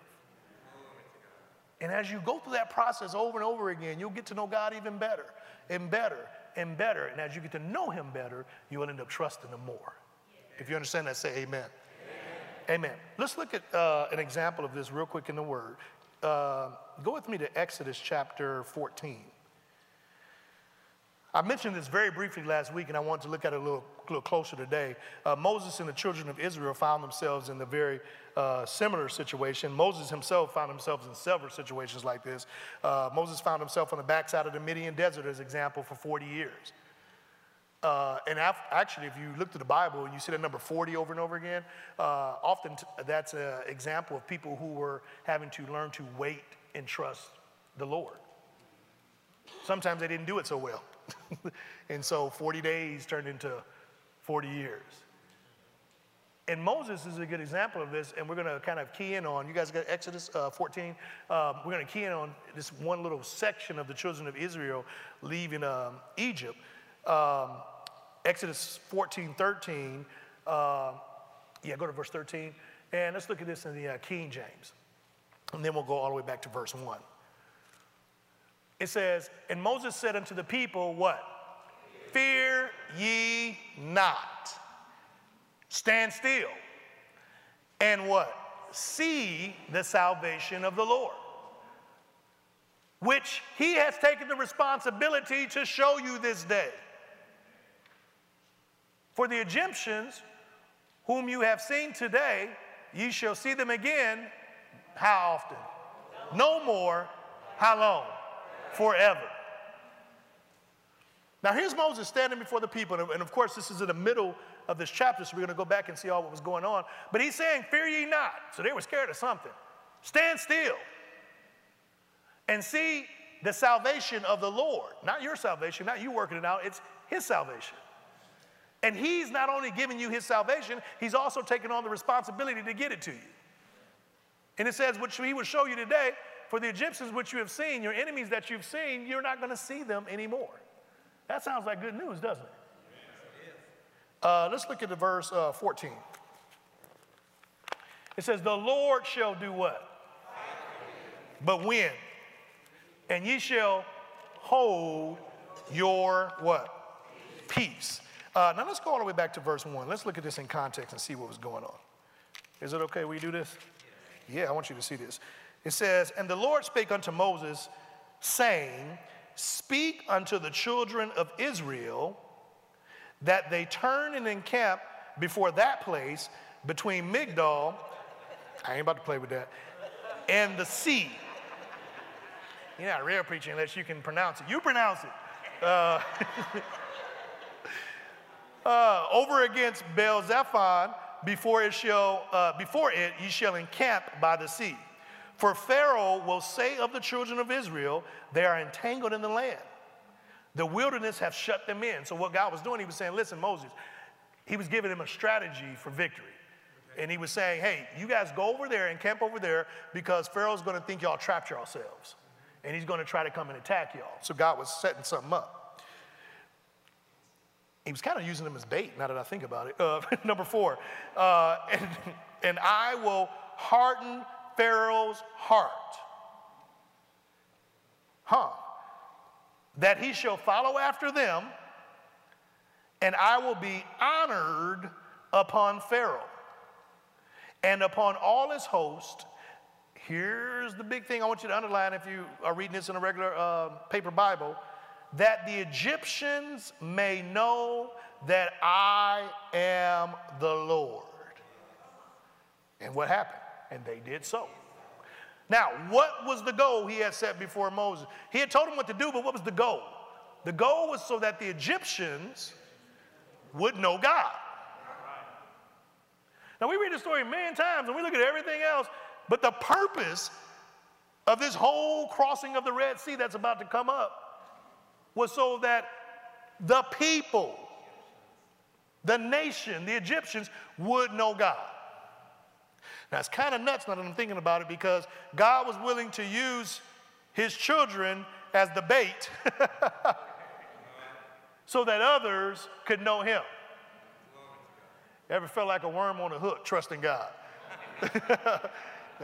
And as you go through that process over and over again, you'll get to know God even better and better and better. And as you get to know Him better, you will end up trusting Him more. If you understand that, say amen. Amen. amen. Let's look at uh, an example of this real quick in the Word. Uh, go with me to Exodus chapter 14. I mentioned this very briefly last week, and I want to look at it a little, little closer today. Uh, Moses and the children of Israel found themselves in a very uh, similar situation. Moses himself found himself in several situations like this. Uh, Moses found himself on the backside of the Midian desert, as example, for 40 years. Uh, and af- actually, if you look to the Bible and you see the number 40 over and over again, uh, often t- that's an example of people who were having to learn to wait and trust the Lord. Sometimes they didn't do it so well. *laughs* and so 40 days turned into 40 years. And Moses is a good example of this, and we're going to kind of key in on, you guys got Exodus uh, 14? Um, we're going to key in on this one little section of the children of Israel leaving um, Egypt um, Exodus 14, 13. Uh, yeah, go to verse 13. And let's look at this in the uh, King James. And then we'll go all the way back to verse 1. It says, And Moses said unto the people, What? Fear ye not. Stand still. And what? See the salvation of the Lord, which he has taken the responsibility to show you this day. For the Egyptians, whom you have seen today, ye shall see them again. How often? No more. How long? forever. Now, here's Moses standing before the people, and of course, this is in the middle of this chapter, so we're going to go back and see all what was going on. But he's saying, Fear ye not. So they were scared of something. Stand still and see the salvation of the Lord. Not your salvation, not you working it out, it's his salvation. And he's not only giving you his salvation, he's also taking on the responsibility to get it to you. And it says, which he will show you today, for the Egyptians which you have seen, your enemies that you've seen, you're not going to see them anymore. That sounds like good news, doesn't it? Uh, let's look at the verse uh, 14. It says, The Lord shall do what? But when? And ye shall hold your what? Peace. Uh, now let's go all the way back to verse 1. Let's look at this in context and see what was going on. Is it okay we do this? Yeah, I want you to see this. It says, And the Lord spake unto Moses, saying, Speak unto the children of Israel that they turn and encamp before that place between Migdol, I ain't about to play with that, and the sea. You're not a real preaching unless you can pronounce it. You pronounce it. Uh, *laughs* uh, over against Baal Zephon, before it shall, uh, before it ye shall encamp by the sea. For Pharaoh will say of the children of Israel, they are entangled in the land. The wilderness have shut them in. So what God was doing, he was saying, listen, Moses, he was giving him a strategy for victory. And he was saying, hey, you guys go over there and camp over there because Pharaoh's going to think y'all trapped yourselves. And he's going to try to come and attack y'all. So God was setting something up. He was kind of using them as bait, now that I think about it. Uh, *laughs* number four, uh, *laughs* and, and I will harden Pharaoh's heart. Huh that he shall follow after them, and I will be honored upon Pharaoh and upon all his host. Here's the big thing I want you to underline if you are reading this in a regular uh, paper Bible that the Egyptians may know that I am the Lord. And what happened? And they did so. Now, what was the goal he had set before Moses? He had told him what to do, but what was the goal? The goal was so that the Egyptians would know God. Now, we read the story a million times and we look at everything else, but the purpose of this whole crossing of the Red Sea that's about to come up was so that the people, the nation, the Egyptians would know God. Now, it's kind of nuts now that I'm thinking about it because God was willing to use his children as the bait *laughs* so that others could know him. Ever felt like a worm on a hook trusting God? *laughs*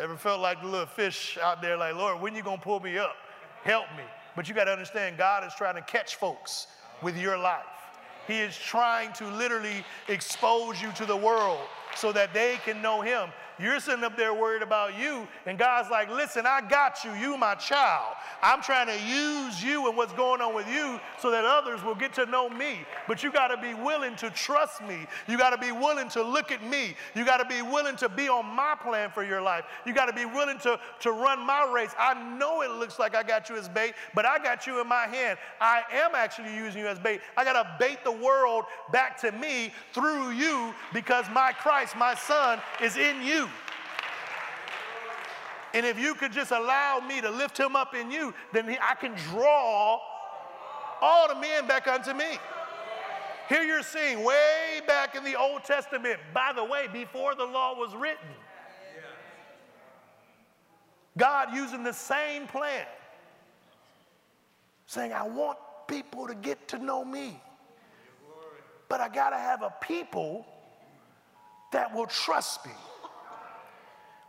Ever felt like the little fish out there like, Lord, when you to pull me up? Help me. But you got to understand, God is trying to catch folks with your life. He is trying to literally expose you to the world so that they can know him. You're sitting up there worried about you, and God's like, listen, I got you. You, my child. I'm trying to use you and what's going on with you so that others will get to know me. But you got to be willing to trust me. You got to be willing to look at me. You got to be willing to be on my plan for your life. You got to be willing to, to run my race. I know it looks like I got you as bait, but I got you in my hand. I am actually using you as bait. I got to bait the world back to me through you because my Christ, my son, is in you. And if you could just allow me to lift him up in you, then he, I can draw all the men back unto me. Here you're seeing way back in the Old Testament, by the way, before the law was written, God using the same plan, saying, I want people to get to know me, but I got to have a people that will trust me.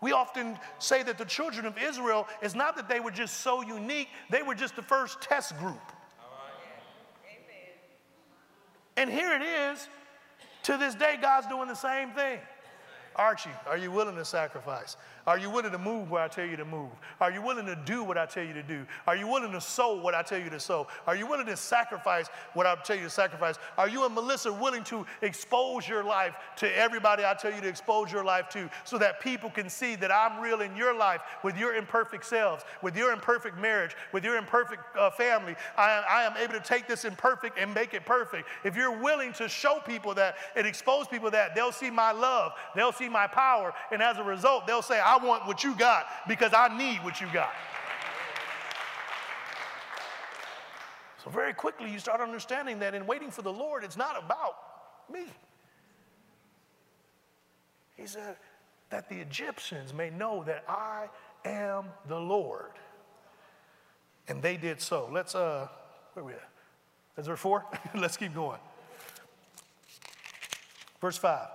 We often say that the children of Israel is not that they were just so unique, they were just the first test group. And here it is, to this day, God's doing the same thing. Archie, are you willing to sacrifice? Are you willing to move where I tell you to move? Are you willing to do what I tell you to do? Are you willing to sow what I tell you to sow? Are you willing to sacrifice what I tell you to sacrifice? Are you and Melissa willing to expose your life to everybody I tell you to expose your life to so that people can see that I'm real in your life with your imperfect selves, with your imperfect marriage, with your imperfect uh, family? I, I am able to take this imperfect and make it perfect. If you're willing to show people that and expose people that, they'll see my love, they'll see my power, and as a result, they'll say, I want what you got because I need what you got. So, very quickly, you start understanding that in waiting for the Lord, it's not about me. He said, that the Egyptians may know that I am the Lord. And they did so. Let's, uh, where are we at? Is there four? *laughs* Let's keep going. Verse 5.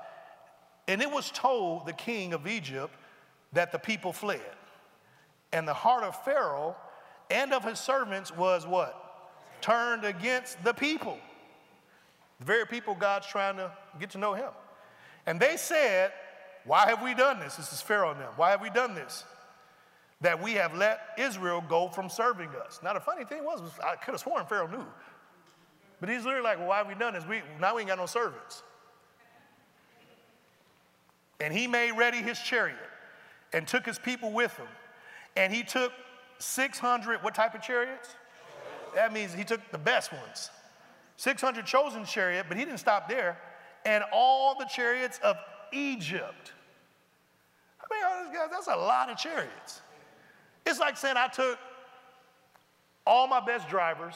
And it was told the king of Egypt that the people fled. And the heart of Pharaoh and of his servants was what? Turned against the people. The very people God's trying to get to know him. And they said, Why have we done this? This is Pharaoh now. Why have we done this? That we have let Israel go from serving us. Now, the funny thing was, I could have sworn Pharaoh knew. But he's literally like, well, why have we done this? We, now we ain't got no servants. And he made ready his chariot and took his people with him. And he took 600, what type of chariots? That means he took the best ones. 600 chosen chariot, but he didn't stop there. And all the chariots of Egypt. I mean, guys, that's a lot of chariots. It's like saying I took all my best drivers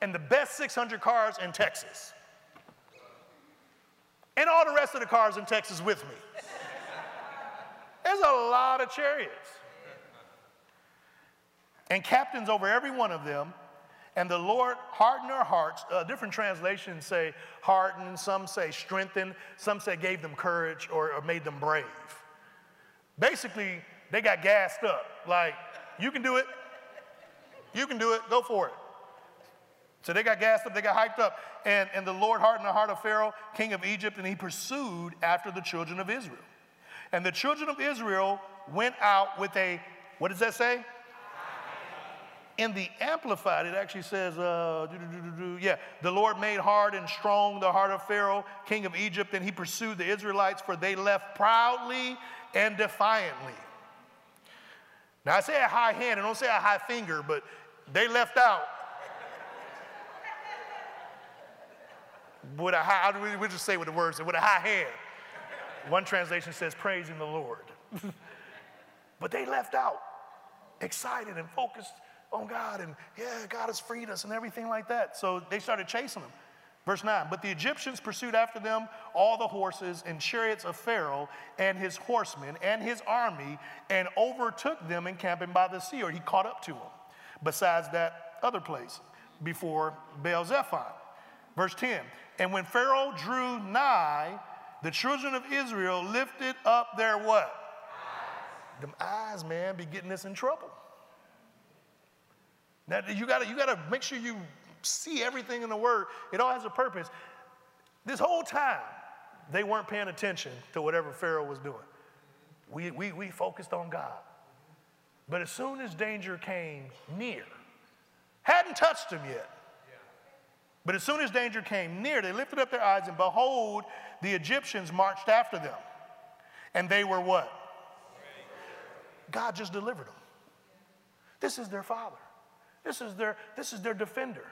and the best 600 cars in Texas and all the rest of the cars in Texas with me. There's a lot of chariots. And captains over every one of them. And the Lord hardened their hearts. Uh, different translations say hardened, some say strengthened, some say gave them courage or, or made them brave. Basically, they got gassed up. Like, you can do it. You can do it. Go for it. So they got gassed up, they got hyped up. And, and the Lord hardened the heart of Pharaoh, king of Egypt, and he pursued after the children of Israel. And the children of Israel went out with a, what does that say? In the Amplified, it actually says, uh, yeah, the Lord made hard and strong the heart of Pharaoh, king of Egypt, and he pursued the Israelites, for they left proudly and defiantly. Now, I say a high hand, I don't say a high finger, but they left out with a high, we just say with the words, with a high hand. One translation says, praising the Lord. *laughs* but they left out, excited and focused on God, and yeah, God has freed us and everything like that. So they started chasing them. Verse 9, but the Egyptians pursued after them all the horses and chariots of Pharaoh and his horsemen and his army and overtook them encamping by the sea, or he caught up to them, besides that other place before Baal Zephon. Verse 10, and when Pharaoh drew nigh, the children of Israel lifted up their what? Eyes. Them eyes, man, be getting us in trouble. Now you gotta, you gotta make sure you see everything in the word. It all has a purpose. This whole time, they weren't paying attention to whatever Pharaoh was doing. We, we, we focused on God. But as soon as danger came near, hadn't touched him yet, but as soon as danger came near, they lifted up their eyes, and behold, the Egyptians marched after them. And they were what? God just delivered them. This is their father. This is their, this is their defender.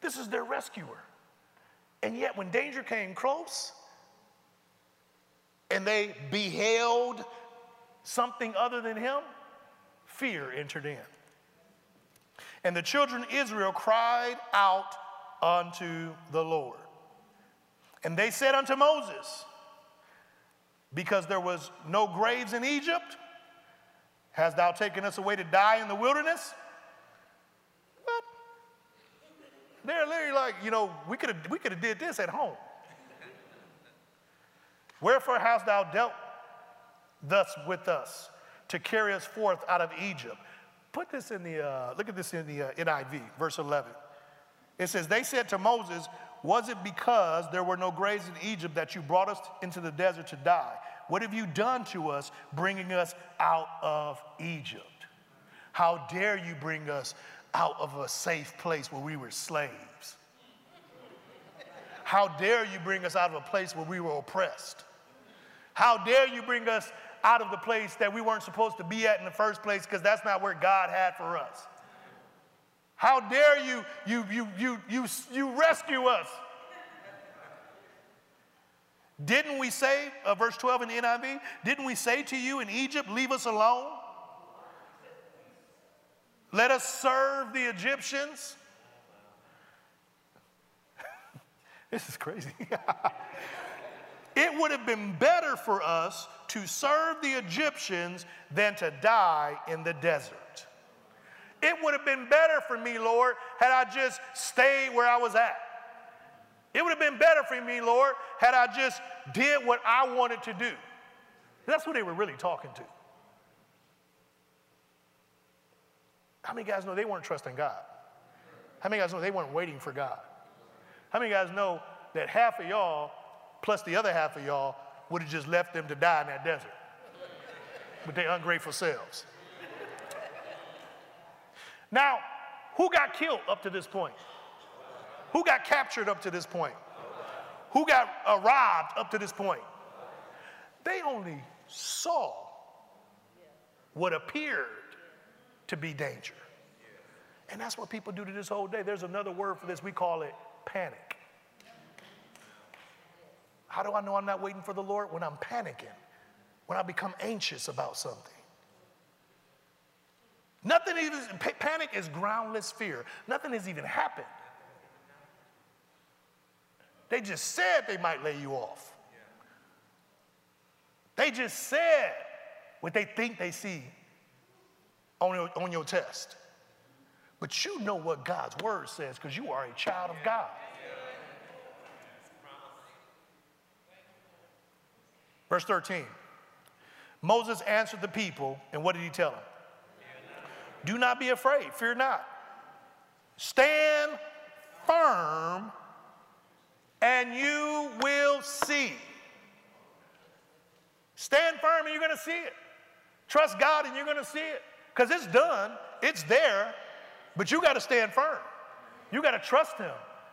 This is their rescuer. And yet, when danger came close and they beheld something other than him, fear entered in. And the children of Israel cried out unto the Lord. And they said unto Moses, Because there was no graves in Egypt, hast thou taken us away to die in the wilderness? What? They're literally like, you know, we could have we could have did this at home. Wherefore hast thou dealt thus with us to carry us forth out of Egypt? Put this in the, uh, look at this in the uh, NIV, verse 11. It says, They said to Moses, Was it because there were no graves in Egypt that you brought us into the desert to die? What have you done to us, bringing us out of Egypt? How dare you bring us out of a safe place where we were slaves? How dare you bring us out of a place where we were oppressed? How dare you bring us out of the place that we weren't supposed to be at in the first place because that's not where God had for us? How dare you, you, you, you, you, you rescue us? Didn't we say, uh, verse 12 in the NIV, didn't we say to you in Egypt, leave us alone? Let us serve the Egyptians. *laughs* this is crazy. *laughs* it would have been better for us to serve the Egyptians than to die in the desert. It would have been better for me, Lord, had I just stayed where I was at. It would have been better for me, Lord, had I just did what I wanted to do. That's who they were really talking to. How many guys know they weren't trusting God? How many guys know they weren't waiting for God? How many guys know that half of y'all, plus the other half of y'all, would have just left them to die in that desert with their ungrateful selves? Now, who got killed up to this point? Who got captured up to this point? Who got uh, robbed up to this point? They only saw what appeared to be danger. And that's what people do to this whole day. There's another word for this. We call it panic. How do I know I'm not waiting for the Lord? When I'm panicking, when I become anxious about something. Nothing even, panic is groundless fear. Nothing has even happened. They just said they might lay you off. They just said what they think they see on your, on your test. But you know what God's word says because you are a child of God. Verse 13 Moses answered the people, and what did he tell them? Do not be afraid, fear not. Stand firm, and you will see. Stand firm, and you're going to see it. Trust God, and you're going to see it. Because it's done, it's there, but you got to stand firm. You got to trust Him.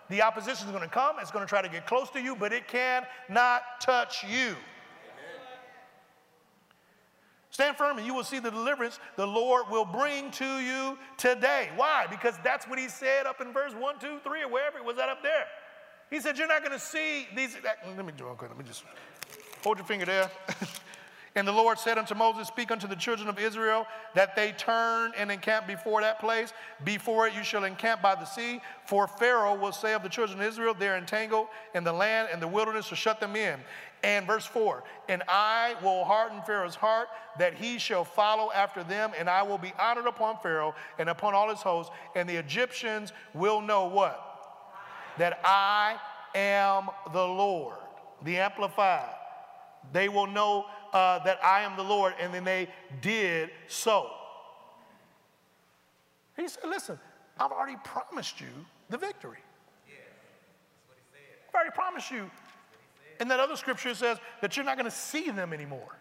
The opposition is going to come, it's going to try to get close to you, but it cannot touch you. Stand firm and you will see the deliverance the Lord will bring to you today. Why? Because that's what he said up in verse 1, 2, 3, or wherever it was that up there. He said, You're not going to see these. Let me do it. Let me just hold your finger there. *laughs* And the Lord said unto Moses, Speak unto the children of Israel that they turn and encamp before that place. Before it you shall encamp by the sea. For Pharaoh will say of the children of Israel, They're entangled in the land and the wilderness to shut them in. And verse 4 And I will harden Pharaoh's heart that he shall follow after them, and I will be honored upon Pharaoh and upon all his hosts. And the Egyptians will know what? That I am the Lord. The Amplified. They will know uh, that I am the Lord, and then they did so. He said, Listen, I've already promised you the victory. Yes. That's what he said. I've already promised you. And that other scripture says that you're not going to see them anymore.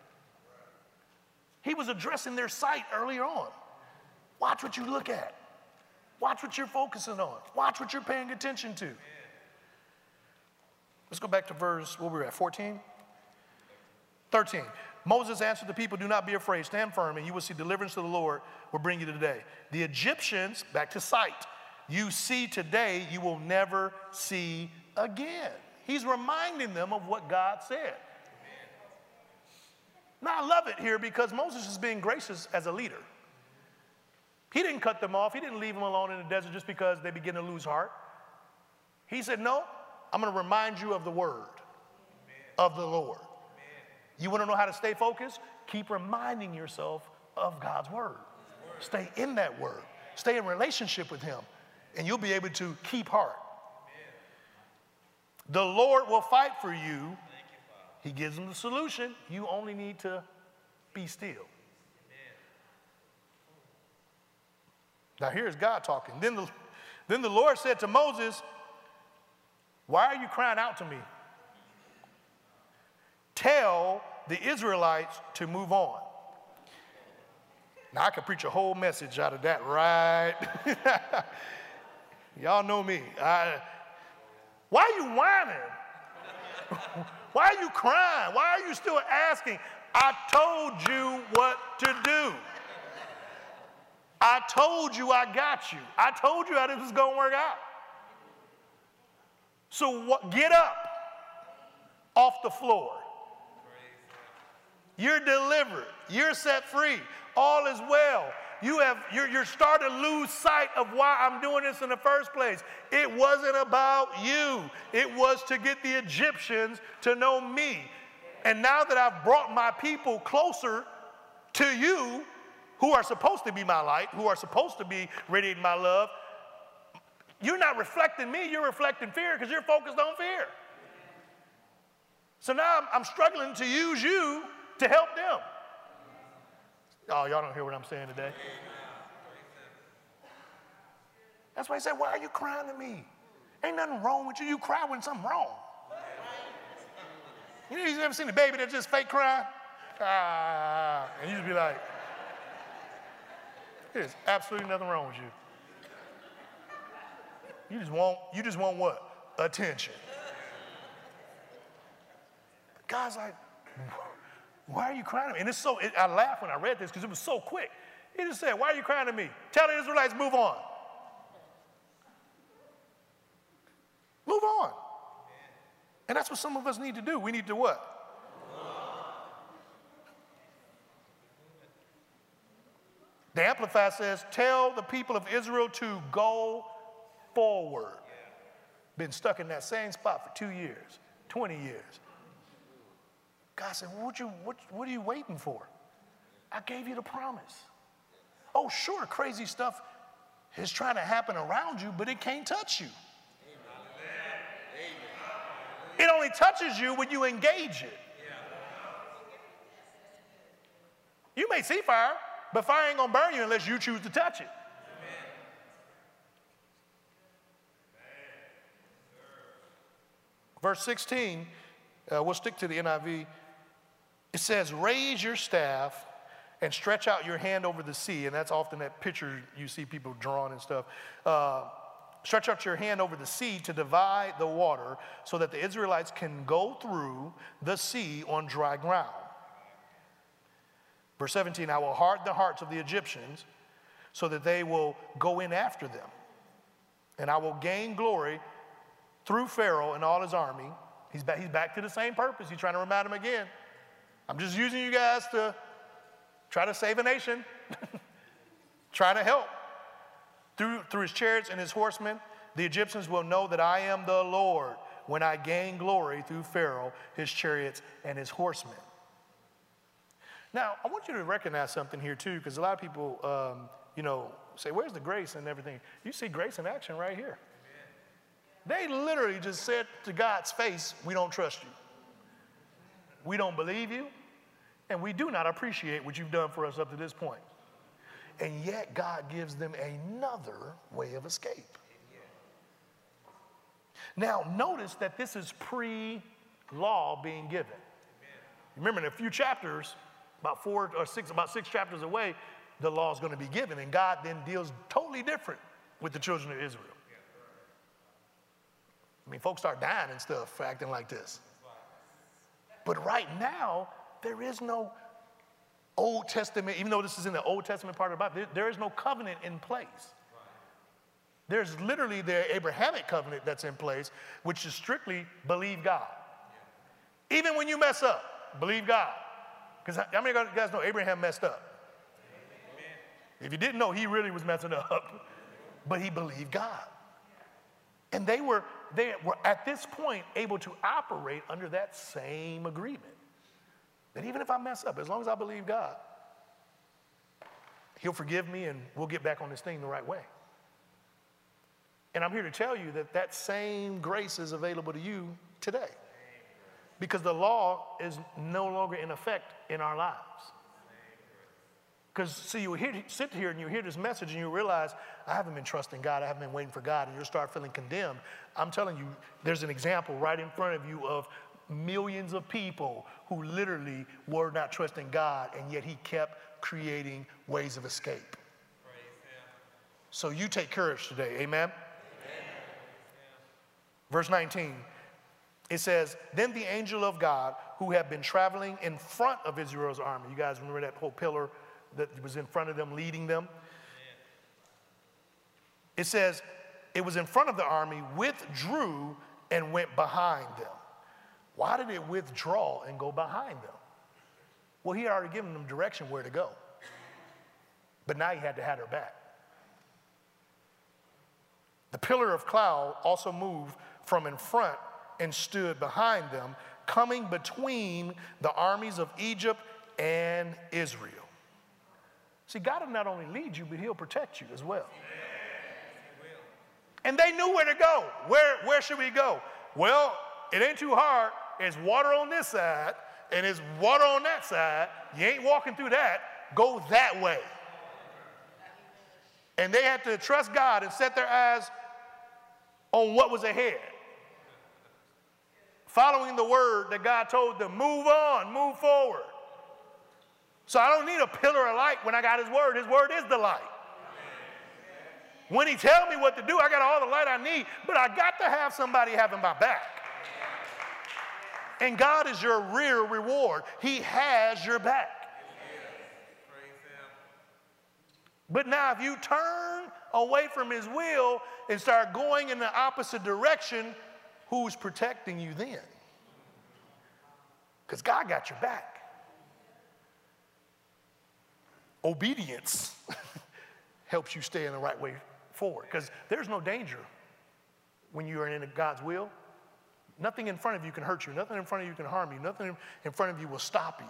He was addressing their sight earlier on. Watch what you look at. Watch what you're focusing on. Watch what you're paying attention to. Let's go back to verse, what were we at, 14? 13. Moses answered the people, Do not be afraid, stand firm, and you will see deliverance to the Lord will bring you today. The Egyptians, back to sight, you see today, you will never see again. He's reminding them of what God said. Now, I love it here because Moses is being gracious as a leader. He didn't cut them off, he didn't leave them alone in the desert just because they begin to lose heart. He said, No, I'm going to remind you of the word of the Lord. You want to know how to stay focused? Keep reminding yourself of God's word. Stay in that word. Stay in relationship with Him, and you'll be able to keep heart. The Lord will fight for you. He gives them the solution. You only need to be still. Now, here's God talking. Then the, then the Lord said to Moses, Why are you crying out to me? Tell the Israelites to move on. Now, I could preach a whole message out of that, right? *laughs* Y'all know me. I, why are you whining? *laughs* why are you crying? Why are you still asking? I told you what to do. I told you I got you. I told you how this was going to work out. So what, get up off the floor. You're delivered. You're set free. All is well. You have, you're, you're starting to lose sight of why I'm doing this in the first place. It wasn't about you, it was to get the Egyptians to know me. And now that I've brought my people closer to you, who are supposed to be my light, who are supposed to be radiating my love, you're not reflecting me, you're reflecting fear because you're focused on fear. So now I'm, I'm struggling to use you to help them. Oh, y'all don't hear what I'm saying today? That's why he said, Why are you crying to me? Ain't nothing wrong with you. You cry when something's wrong. You know, you ever seen a baby that just fake crying? Ah, and you just be like, There's absolutely nothing wrong with you. You just want, you just want what? Attention. God's like, why are you crying to me? And it's so, it, I laughed when I read this because it was so quick. He just said, Why are you crying to me? Tell the Israelites, move on. Move on. And that's what some of us need to do. We need to what? The Amplified says, Tell the people of Israel to go forward. Been stuck in that same spot for two years, 20 years. God said, what, you, what, what are you waiting for? I gave you the promise. Oh, sure, crazy stuff is trying to happen around you, but it can't touch you. It only touches you when you engage it. You may see fire, but fire ain't gonna burn you unless you choose to touch it. Verse 16, uh, we'll stick to the NIV. It says, Raise your staff and stretch out your hand over the sea. And that's often that picture you see people drawing and stuff. Uh, stretch out your hand over the sea to divide the water so that the Israelites can go through the sea on dry ground. Verse 17 I will harden the hearts of the Egyptians so that they will go in after them. And I will gain glory through Pharaoh and all his army. He's back, he's back to the same purpose. He's trying to remind them again. I'm just using you guys to try to save a nation, *laughs* try to help. Through, through his chariots and his horsemen, the Egyptians will know that I am the Lord when I gain glory through Pharaoh, his chariots, and his horsemen. Now, I want you to recognize something here too, because a lot of people, um, you know, say, "Where's the grace and everything?" You see grace in action right here. Amen. They literally just said to God's face, "We don't trust you." We don't believe you, and we do not appreciate what you've done for us up to this point. And yet, God gives them another way of escape. Now, notice that this is pre law being given. Remember, in a few chapters, about four or six, about six chapters away, the law is going to be given, and God then deals totally different with the children of Israel. I mean, folks start dying and stuff for acting like this. But right now, there is no Old Testament, even though this is in the Old Testament part of the Bible, there, there is no covenant in place. There's literally the Abrahamic covenant that's in place, which is strictly believe God. Even when you mess up, believe God. Because how many of you guys know Abraham messed up? If you didn't know, he really was messing up, but he believed God. And they were, they were at this point able to operate under that same agreement. That even if I mess up, as long as I believe God, He'll forgive me and we'll get back on this thing the right way. And I'm here to tell you that that same grace is available to you today. Because the law is no longer in effect in our lives. Because, see, you hear, sit here and you hear this message and you realize, I haven't been trusting God, I haven't been waiting for God, and you'll start feeling condemned. I'm telling you, there's an example right in front of you of millions of people who literally were not trusting God, and yet He kept creating ways of escape. So you take courage today. Amen? Amen? Verse 19, it says, Then the angel of God, who had been traveling in front of Israel's army, you guys remember that whole pillar that was in front of them, leading them? It says, It was in front of the army, withdrew and went behind them. Why did it withdraw and go behind them? Well, he had already given them direction where to go. But now he had to have her back. The pillar of cloud also moved from in front and stood behind them, coming between the armies of Egypt and Israel. See, God will not only lead you, but He'll protect you as well. And they knew where to go. Where, where should we go? Well, it ain't too hard. It's water on this side and it's water on that side. You ain't walking through that. Go that way. And they had to trust God and set their eyes on what was ahead. Following the word that God told them, move on, move forward. So I don't need a pillar of light when I got his word. His word is the light. When he tells me what to do, I got all the light I need, but I got to have somebody having my back. And God is your real reward. He has your back. But now, if you turn away from His will and start going in the opposite direction, who's protecting you then? Because God got your back. Obedience *laughs* helps you stay in the right way forward because there's no danger when you are in God's will. Nothing in front of you can hurt you, nothing in front of you can harm you, nothing in front of you will stop you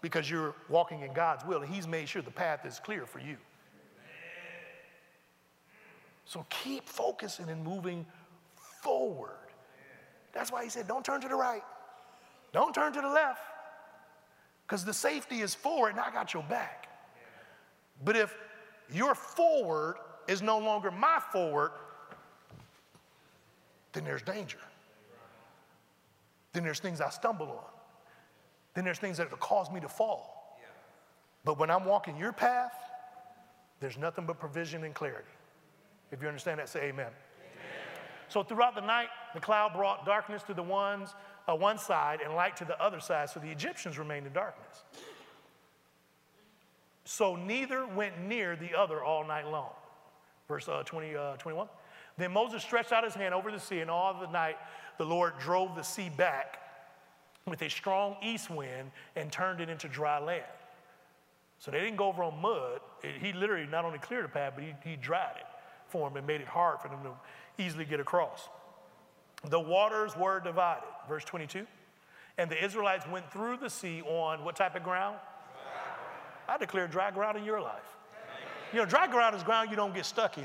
because you're walking in God's will and He's made sure the path is clear for you. So keep focusing and moving forward. That's why He said, don't turn to the right, don't turn to the left because the safety is forward and I got your back. But if your forward is no longer my forward, then there's danger. Then there's things I stumble on. Then there's things that will cause me to fall. But when I'm walking your path, there's nothing but provision and clarity. If you understand that, say amen. amen. So throughout the night, the cloud brought darkness to the ones, uh, one side and light to the other side, so the Egyptians remained in darkness. So neither went near the other all night long. Verse uh, 20, uh, 21. Then Moses stretched out his hand over the sea, and all the night the Lord drove the sea back with a strong east wind and turned it into dry land. So they didn't go over on mud. he literally not only cleared the path, but he, he dried it for them and made it hard for them to easily get across. The waters were divided. Verse 22. And the Israelites went through the sea on what type of ground? I declare dry ground in your life. You know, dry ground is ground you don't get stuck in.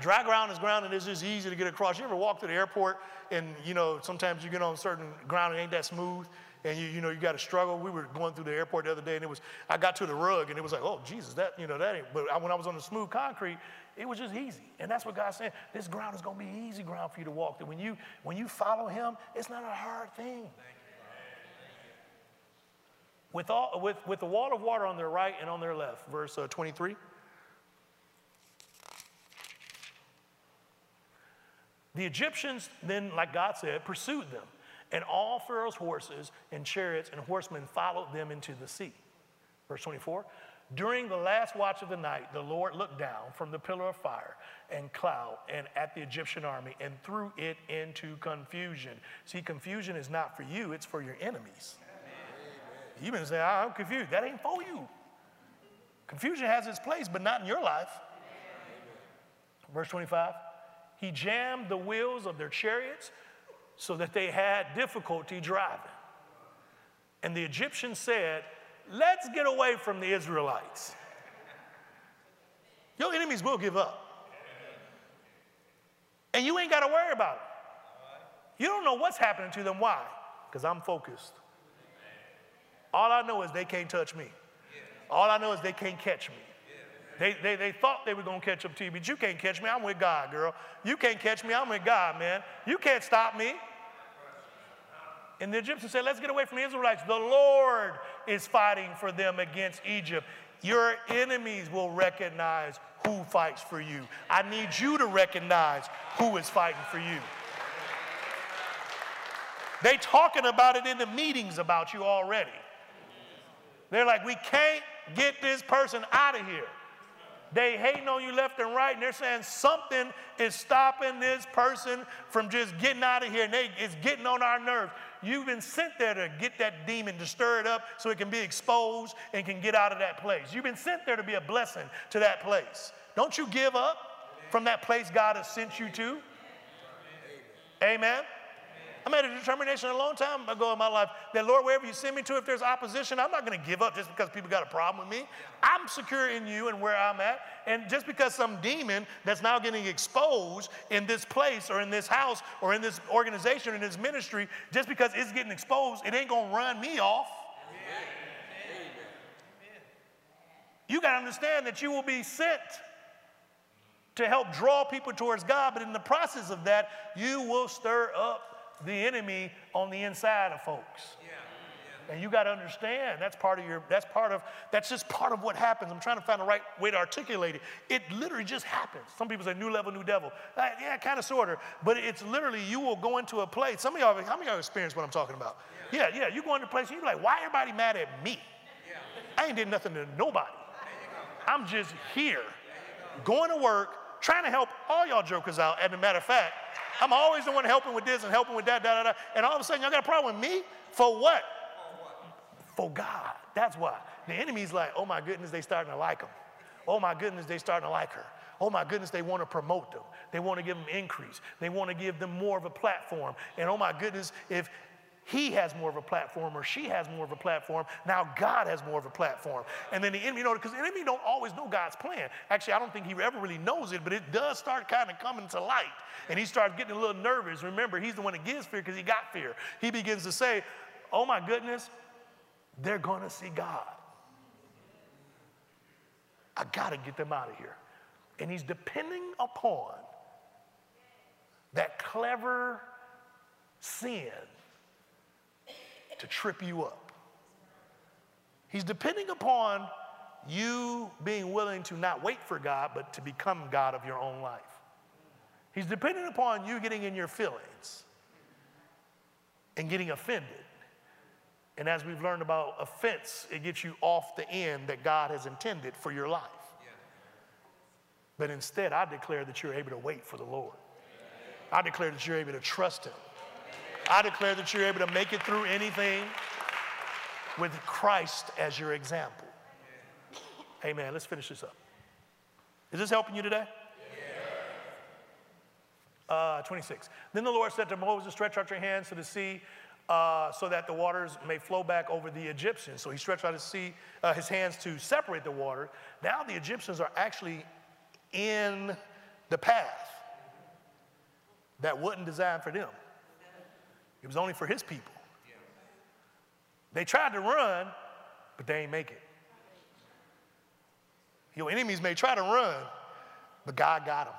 Dry ground is ground and it's just easy to get across. You ever walk to the airport and, you know, sometimes you get on certain ground and ain't that smooth and you, you know, you got to struggle. We were going through the airport the other day and it was, I got to the rug and it was like, oh, Jesus, that, you know, that ain't, but when I was on the smooth concrete, it was just easy. And that's what God's saying. This ground is going to be easy ground for you to walk through. When you, when you follow him, it's not a hard thing. With, all, with, with the wall of water on their right and on their left, verse uh, 23. The Egyptians then, like God said, pursued them, and all Pharaoh's horses and chariots and horsemen followed them into the sea. Verse 24 During the last watch of the night, the Lord looked down from the pillar of fire and cloud and at the Egyptian army and threw it into confusion. See, confusion is not for you, it's for your enemies. You've been saying, I'm confused. That ain't for you. Confusion has its place, but not in your life. Verse 25 he jammed the wheels of their chariots so that they had difficulty driving. And the Egyptians said, Let's get away from the Israelites. Your enemies will give up. And you ain't got to worry about it. You don't know what's happening to them. Why? Because I'm focused. All I know is they can't touch me. All I know is they can't catch me. They, they, they thought they were going to catch up to you, but you can't catch me. I'm with God, girl. You can't catch me. I'm with God, man. You can't stop me. And the Egyptians said, Let's get away from the Israelites. The Lord is fighting for them against Egypt. Your enemies will recognize who fights for you. I need you to recognize who is fighting for you. They talking about it in the meetings about you already. They're like, we can't get this person out of here. They hating on you left and right, and they're saying something is stopping this person from just getting out of here, and they, it's getting on our nerves. You've been sent there to get that demon to stir it up so it can be exposed and can get out of that place. You've been sent there to be a blessing to that place. Don't you give up from that place God has sent you to. Amen. I made a determination a long time ago in my life that, Lord, wherever you send me to, if there's opposition, I'm not going to give up just because people got a problem with me. I'm secure in you and where I'm at. And just because some demon that's now getting exposed in this place or in this house or in this organization or in this ministry, just because it's getting exposed, it ain't going to run me off. You got to understand that you will be sent to help draw people towards God, but in the process of that, you will stir up the enemy on the inside of folks. Yeah. And you got to understand that's part of your, that's part of, that's just part of what happens. I'm trying to find the right way to articulate it. It literally just happens. Some people say new level, new devil. Uh, yeah, kind of, sort of. But it's literally you will go into a place. Some of y'all, how many of y'all experience what I'm talking about? Yeah, yeah. yeah you go into a place and you're like, why everybody mad at me? Yeah. I ain't did nothing to nobody. I'm just here, going to work, trying to help all y'all jokers out. And a matter of fact, I'm always the one helping with this and helping with that, da, da, da. And all of a sudden, y'all got a problem with me? For what? For God. That's why. The enemy's like, oh my goodness, they starting to like him. Oh my goodness, they starting to like her. Oh my goodness, they want to promote them. They want to give them increase. They want to give them more of a platform. And oh my goodness, if he has more of a platform or she has more of a platform. Now God has more of a platform. And then the enemy, you know, because the enemy don't always know God's plan. Actually, I don't think he ever really knows it, but it does start kind of coming to light. And he starts getting a little nervous. Remember, he's the one that gives fear because he got fear. He begins to say, oh my goodness, they're going to see God. I got to get them out of here. And he's depending upon that clever sin to trip you up. He's depending upon you being willing to not wait for God, but to become God of your own life. He's depending upon you getting in your feelings and getting offended. And as we've learned about offense, it gets you off the end that God has intended for your life. But instead, I declare that you're able to wait for the Lord. I declare that you're able to trust Him. I declare that you're able to make it through anything with Christ as your example. Amen. Let's finish this up. Is this helping you today? Uh, 26. Then the Lord said to Moses, Stretch out your hands to the sea uh, so that the waters may flow back over the Egyptians. So he stretched out his, sea, uh, his hands to separate the water. Now the Egyptians are actually in the path that wasn't designed for them. It was only for his people. They tried to run, but they ain't make it. Your enemies may try to run, but God got them.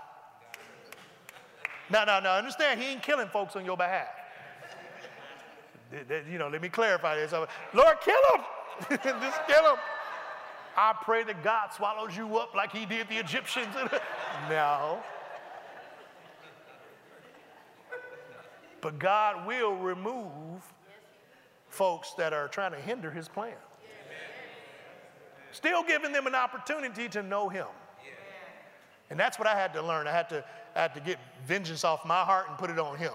Now, now, now, understand, he ain't killing folks on your behalf. you know, let me clarify this. Uh, Lord, kill them. *laughs* Just kill them. I pray that God swallows you up like he did the Egyptians. *laughs* no. But God will remove folks that are trying to hinder his plan. Still giving them an opportunity to know him. And that's what I had to learn. I had to, I had to get vengeance off my heart and put it on him.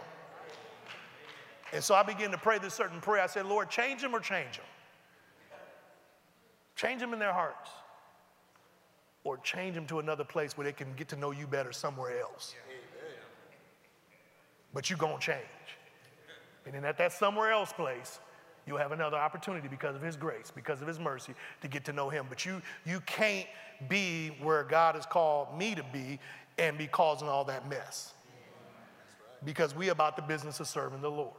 And so I began to pray this certain prayer. I said, Lord, change them or change them. Change them in their hearts. Or change them to another place where they can get to know you better somewhere else. Yeah but you're going to change. And then at that somewhere else place, you'll have another opportunity because of his grace, because of his mercy to get to know him. But you, you can't be where God has called me to be and be causing all that mess. Because we about the business of serving the Lord.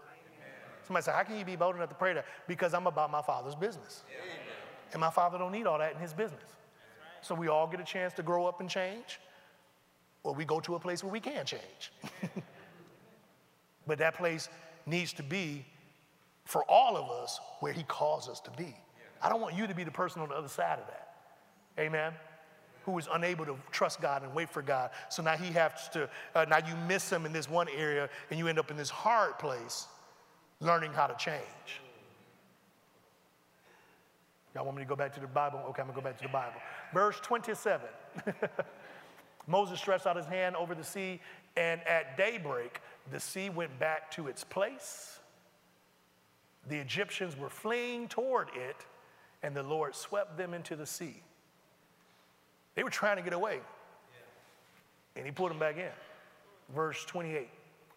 Somebody say, how can you be bold enough to pray that? Because I'm about my father's business. And my father don't need all that in his business. So we all get a chance to grow up and change, or we go to a place where we can change. *laughs* But that place needs to be for all of us where He calls us to be. I don't want you to be the person on the other side of that. Amen who is unable to trust God and wait for God. So now he has to, uh, now you miss him in this one area and you end up in this hard place learning how to change. Y'all want me to go back to the Bible? Okay, I'm gonna go back to the Bible. Verse 27. *laughs* Moses stretched out his hand over the sea, and at daybreak, the sea went back to its place. The Egyptians were fleeing toward it, and the Lord swept them into the sea. They were trying to get away, and he put them back in. Verse 28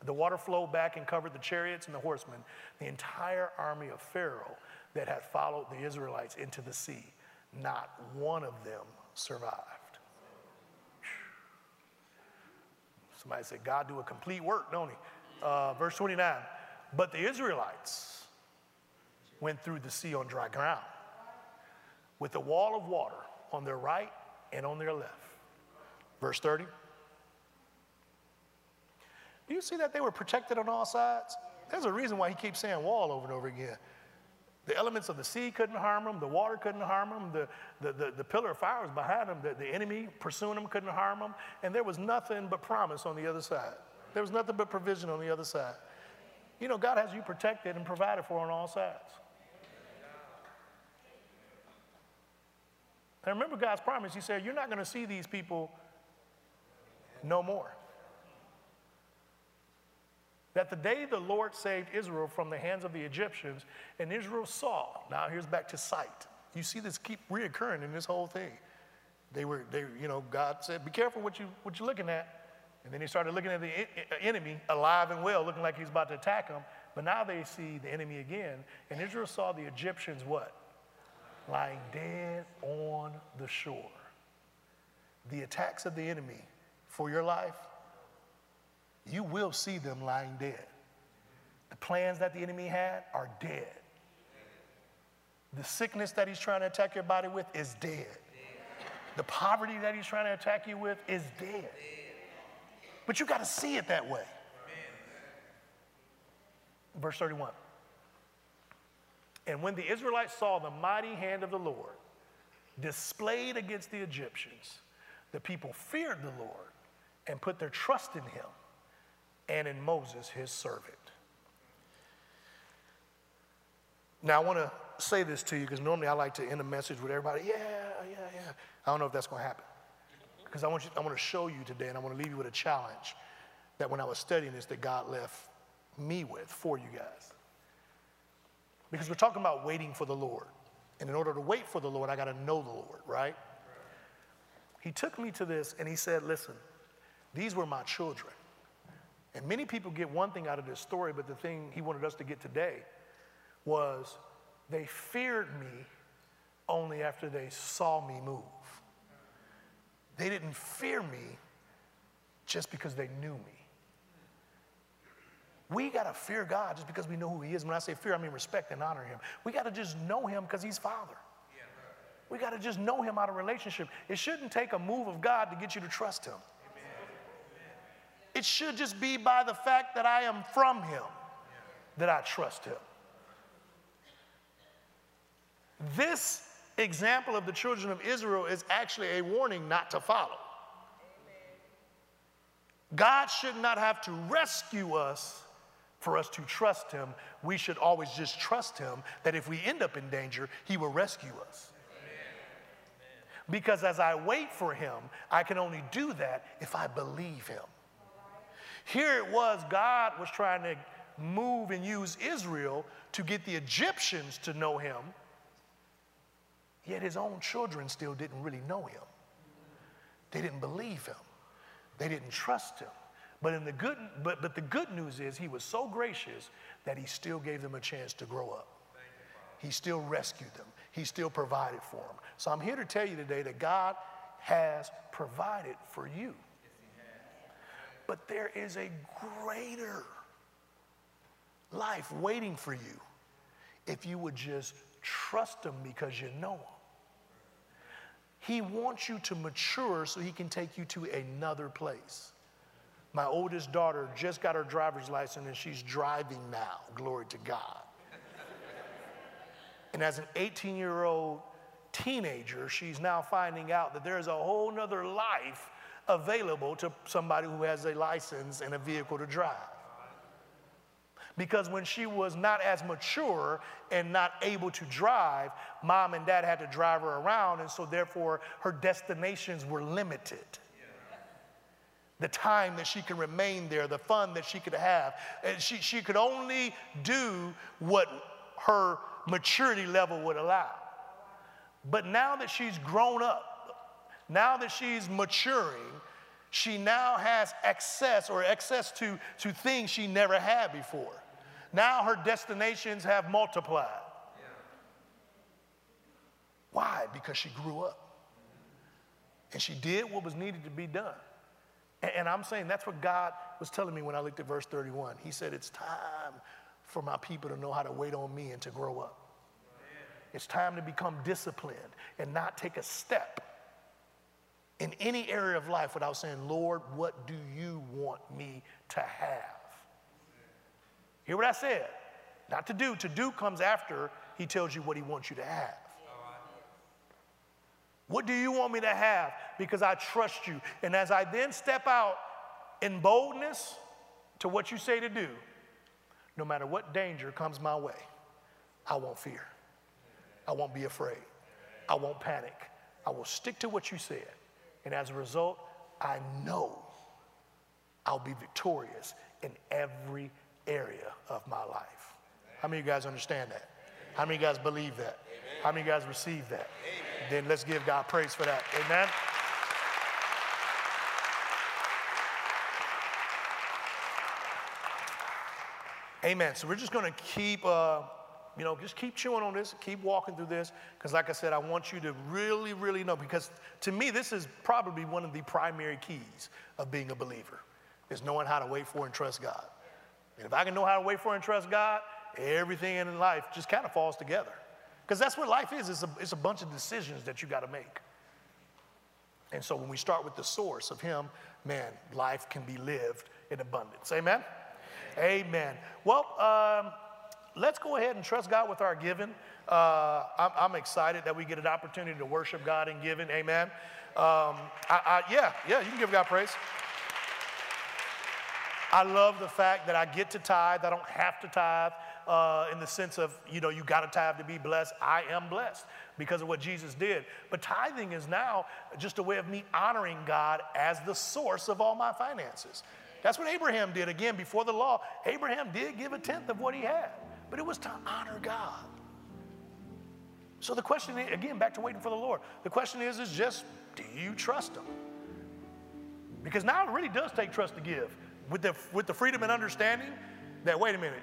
The water flowed back and covered the chariots and the horsemen, the entire army of Pharaoh that had followed the Israelites into the sea. Not one of them survived. Somebody said, God do a complete work, don't he? Uh, verse 29. But the Israelites went through the sea on dry ground with a wall of water on their right and on their left. Verse 30. Do you see that they were protected on all sides? There's a reason why he keeps saying wall over and over again. The elements of the sea couldn't harm them, the water couldn't harm them, the, the, the, the pillar of fire was behind them, the, the enemy pursuing them couldn't harm them, and there was nothing but promise on the other side. There was nothing but provision on the other side. You know, God has you protected and provided for on all sides. And remember God's promise. He said, You're not going to see these people no more. That the day the Lord saved Israel from the hands of the Egyptians, and Israel saw, now here's back to sight. You see this keep reoccurring in this whole thing. They were, they, you know, God said, Be careful what, you, what you're looking at. And then he started looking at the uh, enemy alive and well, looking like he's about to attack them. But now they see the enemy again. And Israel saw the Egyptians what? lying dead on the shore. The attacks of the enemy for your life, you will see them lying dead. The plans that the enemy had are dead. The sickness that he's trying to attack your body with is dead. The poverty that he's trying to attack you with is dead. But you got to see it that way. Verse 31. And when the Israelites saw the mighty hand of the Lord displayed against the Egyptians, the people feared the Lord and put their trust in him and in Moses, his servant. Now, I want to say this to you because normally I like to end a message with everybody, yeah, yeah, yeah. I don't know if that's going to happen. Because I want, I want to show you today and I want to leave you with a challenge that when I was studying this, that God left me with for you guys. Because we're talking about waiting for the Lord. And in order to wait for the Lord, I got to know the Lord, right? He took me to this and he said, Listen, these were my children. And many people get one thing out of this story, but the thing he wanted us to get today was they feared me only after they saw me move. They didn't fear me just because they knew me. We got to fear God just because we know who He is. When I say fear, I mean respect and honor Him. We got to just know Him because He's Father. We got to just know Him out of relationship. It shouldn't take a move of God to get you to trust Him. It should just be by the fact that I am from Him that I trust Him. This example of the children of Israel is actually a warning not to follow. God should not have to rescue us for us to trust him, we should always just trust him that if we end up in danger, he will rescue us. Because as I wait for him, I can only do that if I believe him. Here it was, God was trying to move and use Israel to get the Egyptians to know him, yet his own children still didn't really know him. They didn't believe him, they didn't trust him. But, in the good, but, but the good news is he was so gracious that he still gave them a chance to grow up. He still rescued them. He still provided for them. So I'm here to tell you today that God has provided for you. But there is a greater life waiting for you if you would just trust Him because you know Him. He wants you to mature so He can take you to another place. My oldest daughter just got her driver's license and she's driving now. Glory to God. And as an 18 year old teenager, she's now finding out that there's a whole nother life available to somebody who has a license and a vehicle to drive. Because when she was not as mature and not able to drive, mom and dad had to drive her around, and so therefore her destinations were limited. The time that she could remain there, the fun that she could have. And she, she could only do what her maturity level would allow. But now that she's grown up, now that she's maturing, she now has access or access to, to things she never had before. Now her destinations have multiplied. Why? Because she grew up. And she did what was needed to be done. And, and I'm saying that's what God was telling me when I looked at verse 31. He said, It's time for my people to know how to wait on me and to grow up. It's time to become disciplined and not take a step in any area of life without saying, Lord, what do you want me to have? Hear what I said? Not to do. To do comes after he tells you what he wants you to have. What do you want me to have? Because I trust you. And as I then step out in boldness to what you say to do, no matter what danger comes my way, I won't fear. I won't be afraid. I won't panic. I will stick to what you said. And as a result, I know I'll be victorious in every area of my life. How many of you guys understand that? How many of you guys believe that? How many of you guys receive that? Then let's give God praise for that. Amen. Amen. So we're just going to keep, uh, you know, just keep chewing on this, keep walking through this, because like I said, I want you to really, really know, because to me, this is probably one of the primary keys of being a believer, is knowing how to wait for and trust God. And if I can know how to wait for and trust God, everything in life just kind of falls together. Because that's what life is. It's a, it's a bunch of decisions that you got to make. And so when we start with the source of Him, man, life can be lived in abundance. Amen? Amen. Well, um, let's go ahead and trust God with our giving. Uh, I'm, I'm, excited that we get an opportunity to worship God in giving. Amen. Um, I, I, yeah, yeah, you can give God praise. I love the fact that I get to tithe. I don't have to tithe uh, in the sense of, you know, you got to tithe to be blessed. I am blessed because of what Jesus did. But tithing is now just a way of me honoring God as the source of all my finances. That's what Abraham did. Again, before the law, Abraham did give a tenth of what he had, but it was to honor God. So the question, again, back to waiting for the Lord. The question is, is just, do you trust Him? Because now it really does take trust to give with the, with the freedom and understanding that, wait a minute,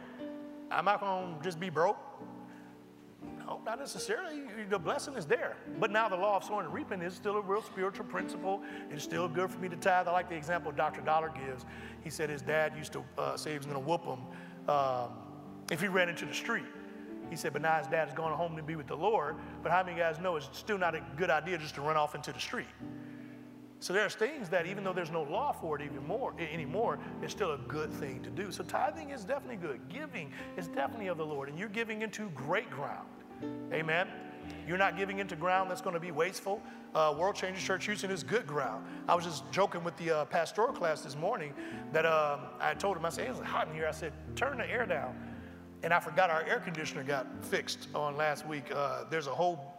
I'm not going to just be broke. No, not necessarily. The blessing is there. But now the law of sowing and reaping is still a real spiritual principle. It's still good for me to tithe. I like the example Dr. Dollar gives. He said his dad used to uh, say he was going to whoop him um, if he ran into the street. He said, but now his dad is going home to be with the Lord. But how many guys know it's still not a good idea just to run off into the street? So there's things that even though there's no law for it even more anymore, it's still a good thing to do. So tithing is definitely good. Giving is definitely of the Lord, and you're giving into great ground. Amen. You're not giving into ground that's going to be wasteful. Uh, World Changers Church Houston is good ground. I was just joking with the uh, pastoral class this morning that um, I told him, I said, it's hot in here. I said, turn the air down. And I forgot our air conditioner got fixed on last week. Uh, there's a whole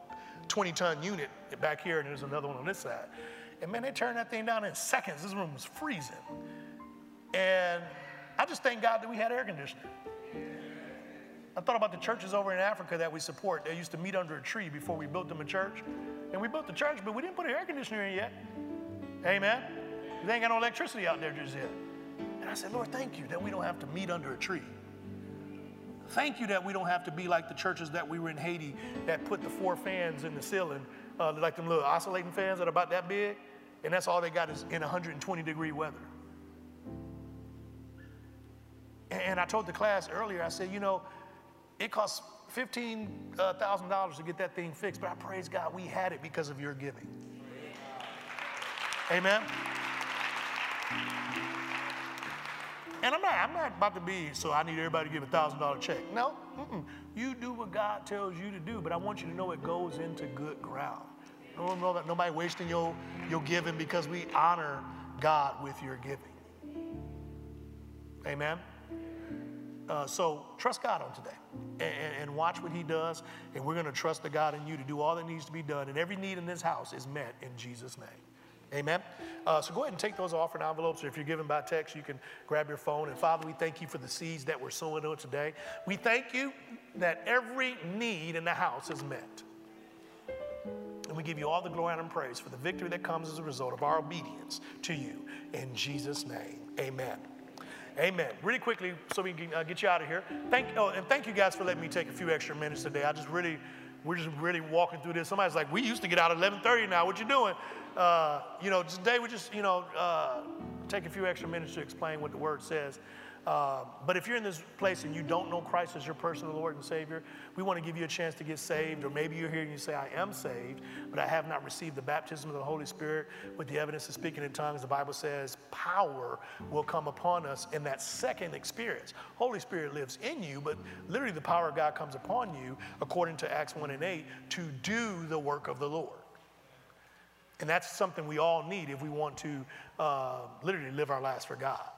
20 ton unit back here, and there's another one on this side. And man, they turned that thing down in seconds. This room was freezing. And I just thank God that we had air conditioning. I thought about the churches over in Africa that we support. They used to meet under a tree before we built them a church. And we built the church, but we didn't put an air conditioner in yet. Amen. They ain't got no electricity out there just yet. And I said, Lord, thank you that we don't have to meet under a tree. Thank you that we don't have to be like the churches that we were in Haiti that put the four fans in the ceiling, uh, like them little oscillating fans that are about that big and that's all they got is in 120 degree weather. And I told the class earlier, I said, you know, it costs $15,000 to get that thing fixed, but I praise God we had it because of your giving. Amen. And I'm not, I'm not about to be, so I need everybody to give a $1,000 check. No, mm-mm. you do what God tells you to do, but I want you to know it goes into good ground. No, nobody wasting your, your giving because we honor God with your giving. Amen. Uh, so trust God on today and, and, watch what He does. And we're going to trust the God in you to do all that needs to be done. And every need in this house is met in Jesus' name. Amen. Uh, so go ahead and take those offering envelopes. Or if you're giving by text, you can grab your phone. And Father, we thank you for the seeds that we're sowing on today. We thank you that every need in the house is met. And we give you all the glory and praise for the victory that comes as a result of our obedience to you. In Jesus' name, amen. Amen. Really quickly, so we can uh, get you out of here. Thank, oh, and thank you guys for letting me take a few extra minutes today. I just really, we're just really walking through this. Somebody's like, we used to get out at 11:30 now. What you doing? Uh, you know, today we just, you know, uh, take a few extra minutes to explain what the word says. Uh, but if you're in this place and you don't know Christ as your personal Lord and Savior, we want to give you a chance to get saved. Or maybe you're here and you say, I am saved, but I have not received the baptism of the Holy Spirit with the evidence of speaking in tongues. The Bible says power will come upon us in that second experience. Holy Spirit lives in you, but literally the power of God comes upon you, according to Acts 1 and 8, to do the work of the Lord. And that's something we all need if we want to uh, literally live our lives for God.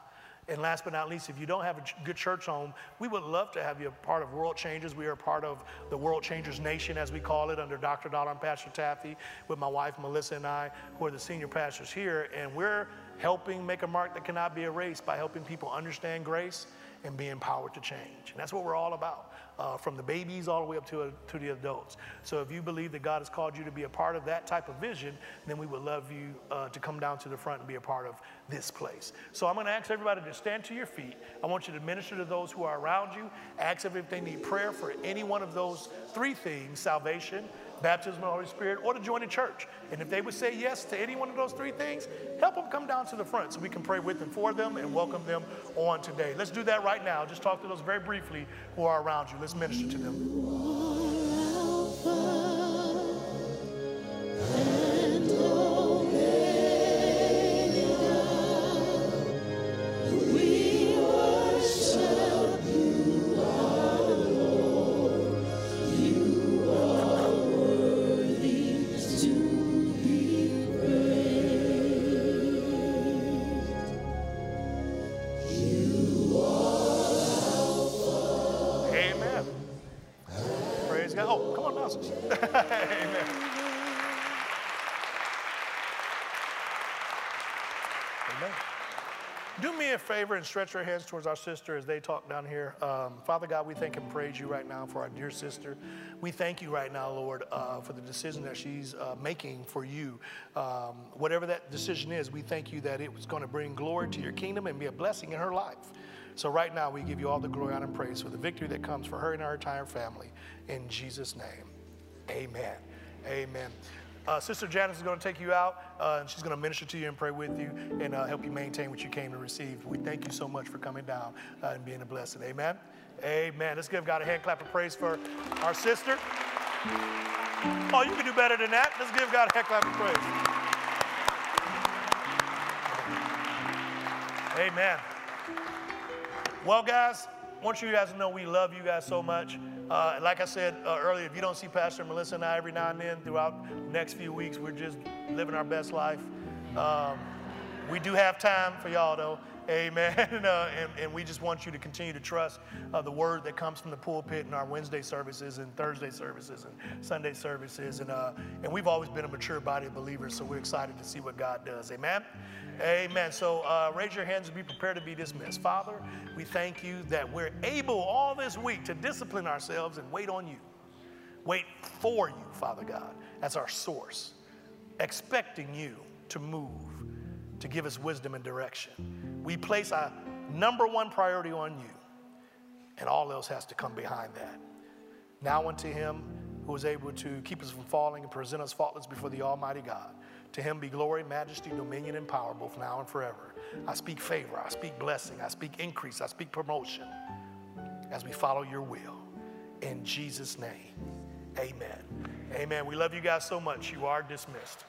And last but not least, if you don't have a good church home, we would love to have you a part of World Changers. We are part of the World Changers Nation, as we call it, under Dr. Dollar and Pastor Taffy, with my wife Melissa and I, who are the senior pastors here. And we're helping make a mark that cannot be erased by helping people understand grace and be empowered to change. And that's what we're all about uh, from the babies all the way up to, uh, to the adults. So if you believe that God has called you to be a part of that type of vision, then we would love you uh, to come down to the front and be a part of this place. So I'm going to ask everybody to stand to your feet. I want you to minister to those who are around you. Ask if they need prayer for any one of those three things salvation, baptism of the Holy Spirit, or to join a church. And if they would say yes to any one of those three things, help them come down to the front so we can pray with and for them and welcome them on today. Let's do that right now. Just talk to those very briefly who are around you. Let's minister to them. Favor and stretch our hands towards our sister as they talk down here. Um, Father God, we thank and praise you right now for our dear sister. We thank you right now, Lord, uh, for the decision that she's uh, making for you. Um, whatever that decision is, we thank you that it was going to bring glory to your kingdom and be a blessing in her life. So right now, we give you all the glory, honor, and praise for the victory that comes for her and our entire family. In Jesus' name, amen. Amen. Uh, Sister Janice is going to take you out, uh, and she's going to minister to you and pray with you and uh, help you maintain what you came to receive. We thank you so much for coming down uh, and being a blessing. Amen. Amen. Let's give God a hand clap of praise for our sister. Oh, you can do better than that. Let's give God a hand clap of praise. Amen. Well, guys, want you guys to know we love you guys so much. Uh, like I said uh, earlier, if you don't see Pastor Melissa and I every now and then throughout the next few weeks, we're just living our best life. Um, we do have time for y'all, though. Amen. *laughs* Uh, and, and, we just want you to continue to trust uh, the word that comes from the pulpit in our Wednesday services and Thursday services and Sunday services. And, uh, and we've always been a mature body of believers, so we're excited to see what God does. Amen. Amen. So uh, raise your hands and be prepared to be dismissed. Father, we thank you that we're able all this week to discipline ourselves and wait on you. Wait for you, Father God, as our source, expecting you to move, to give us wisdom and direction. We place our number one priority on you, and all else has to come behind that. Now unto him who is able to keep us from falling and present us faultless before the Almighty God. To him be glory, majesty, dominion, and power, both now and forever. I speak favor, I speak blessing, I speak increase, I speak promotion as we follow your will. In Jesus' name, amen. Amen. We love you guys so much. You are dismissed.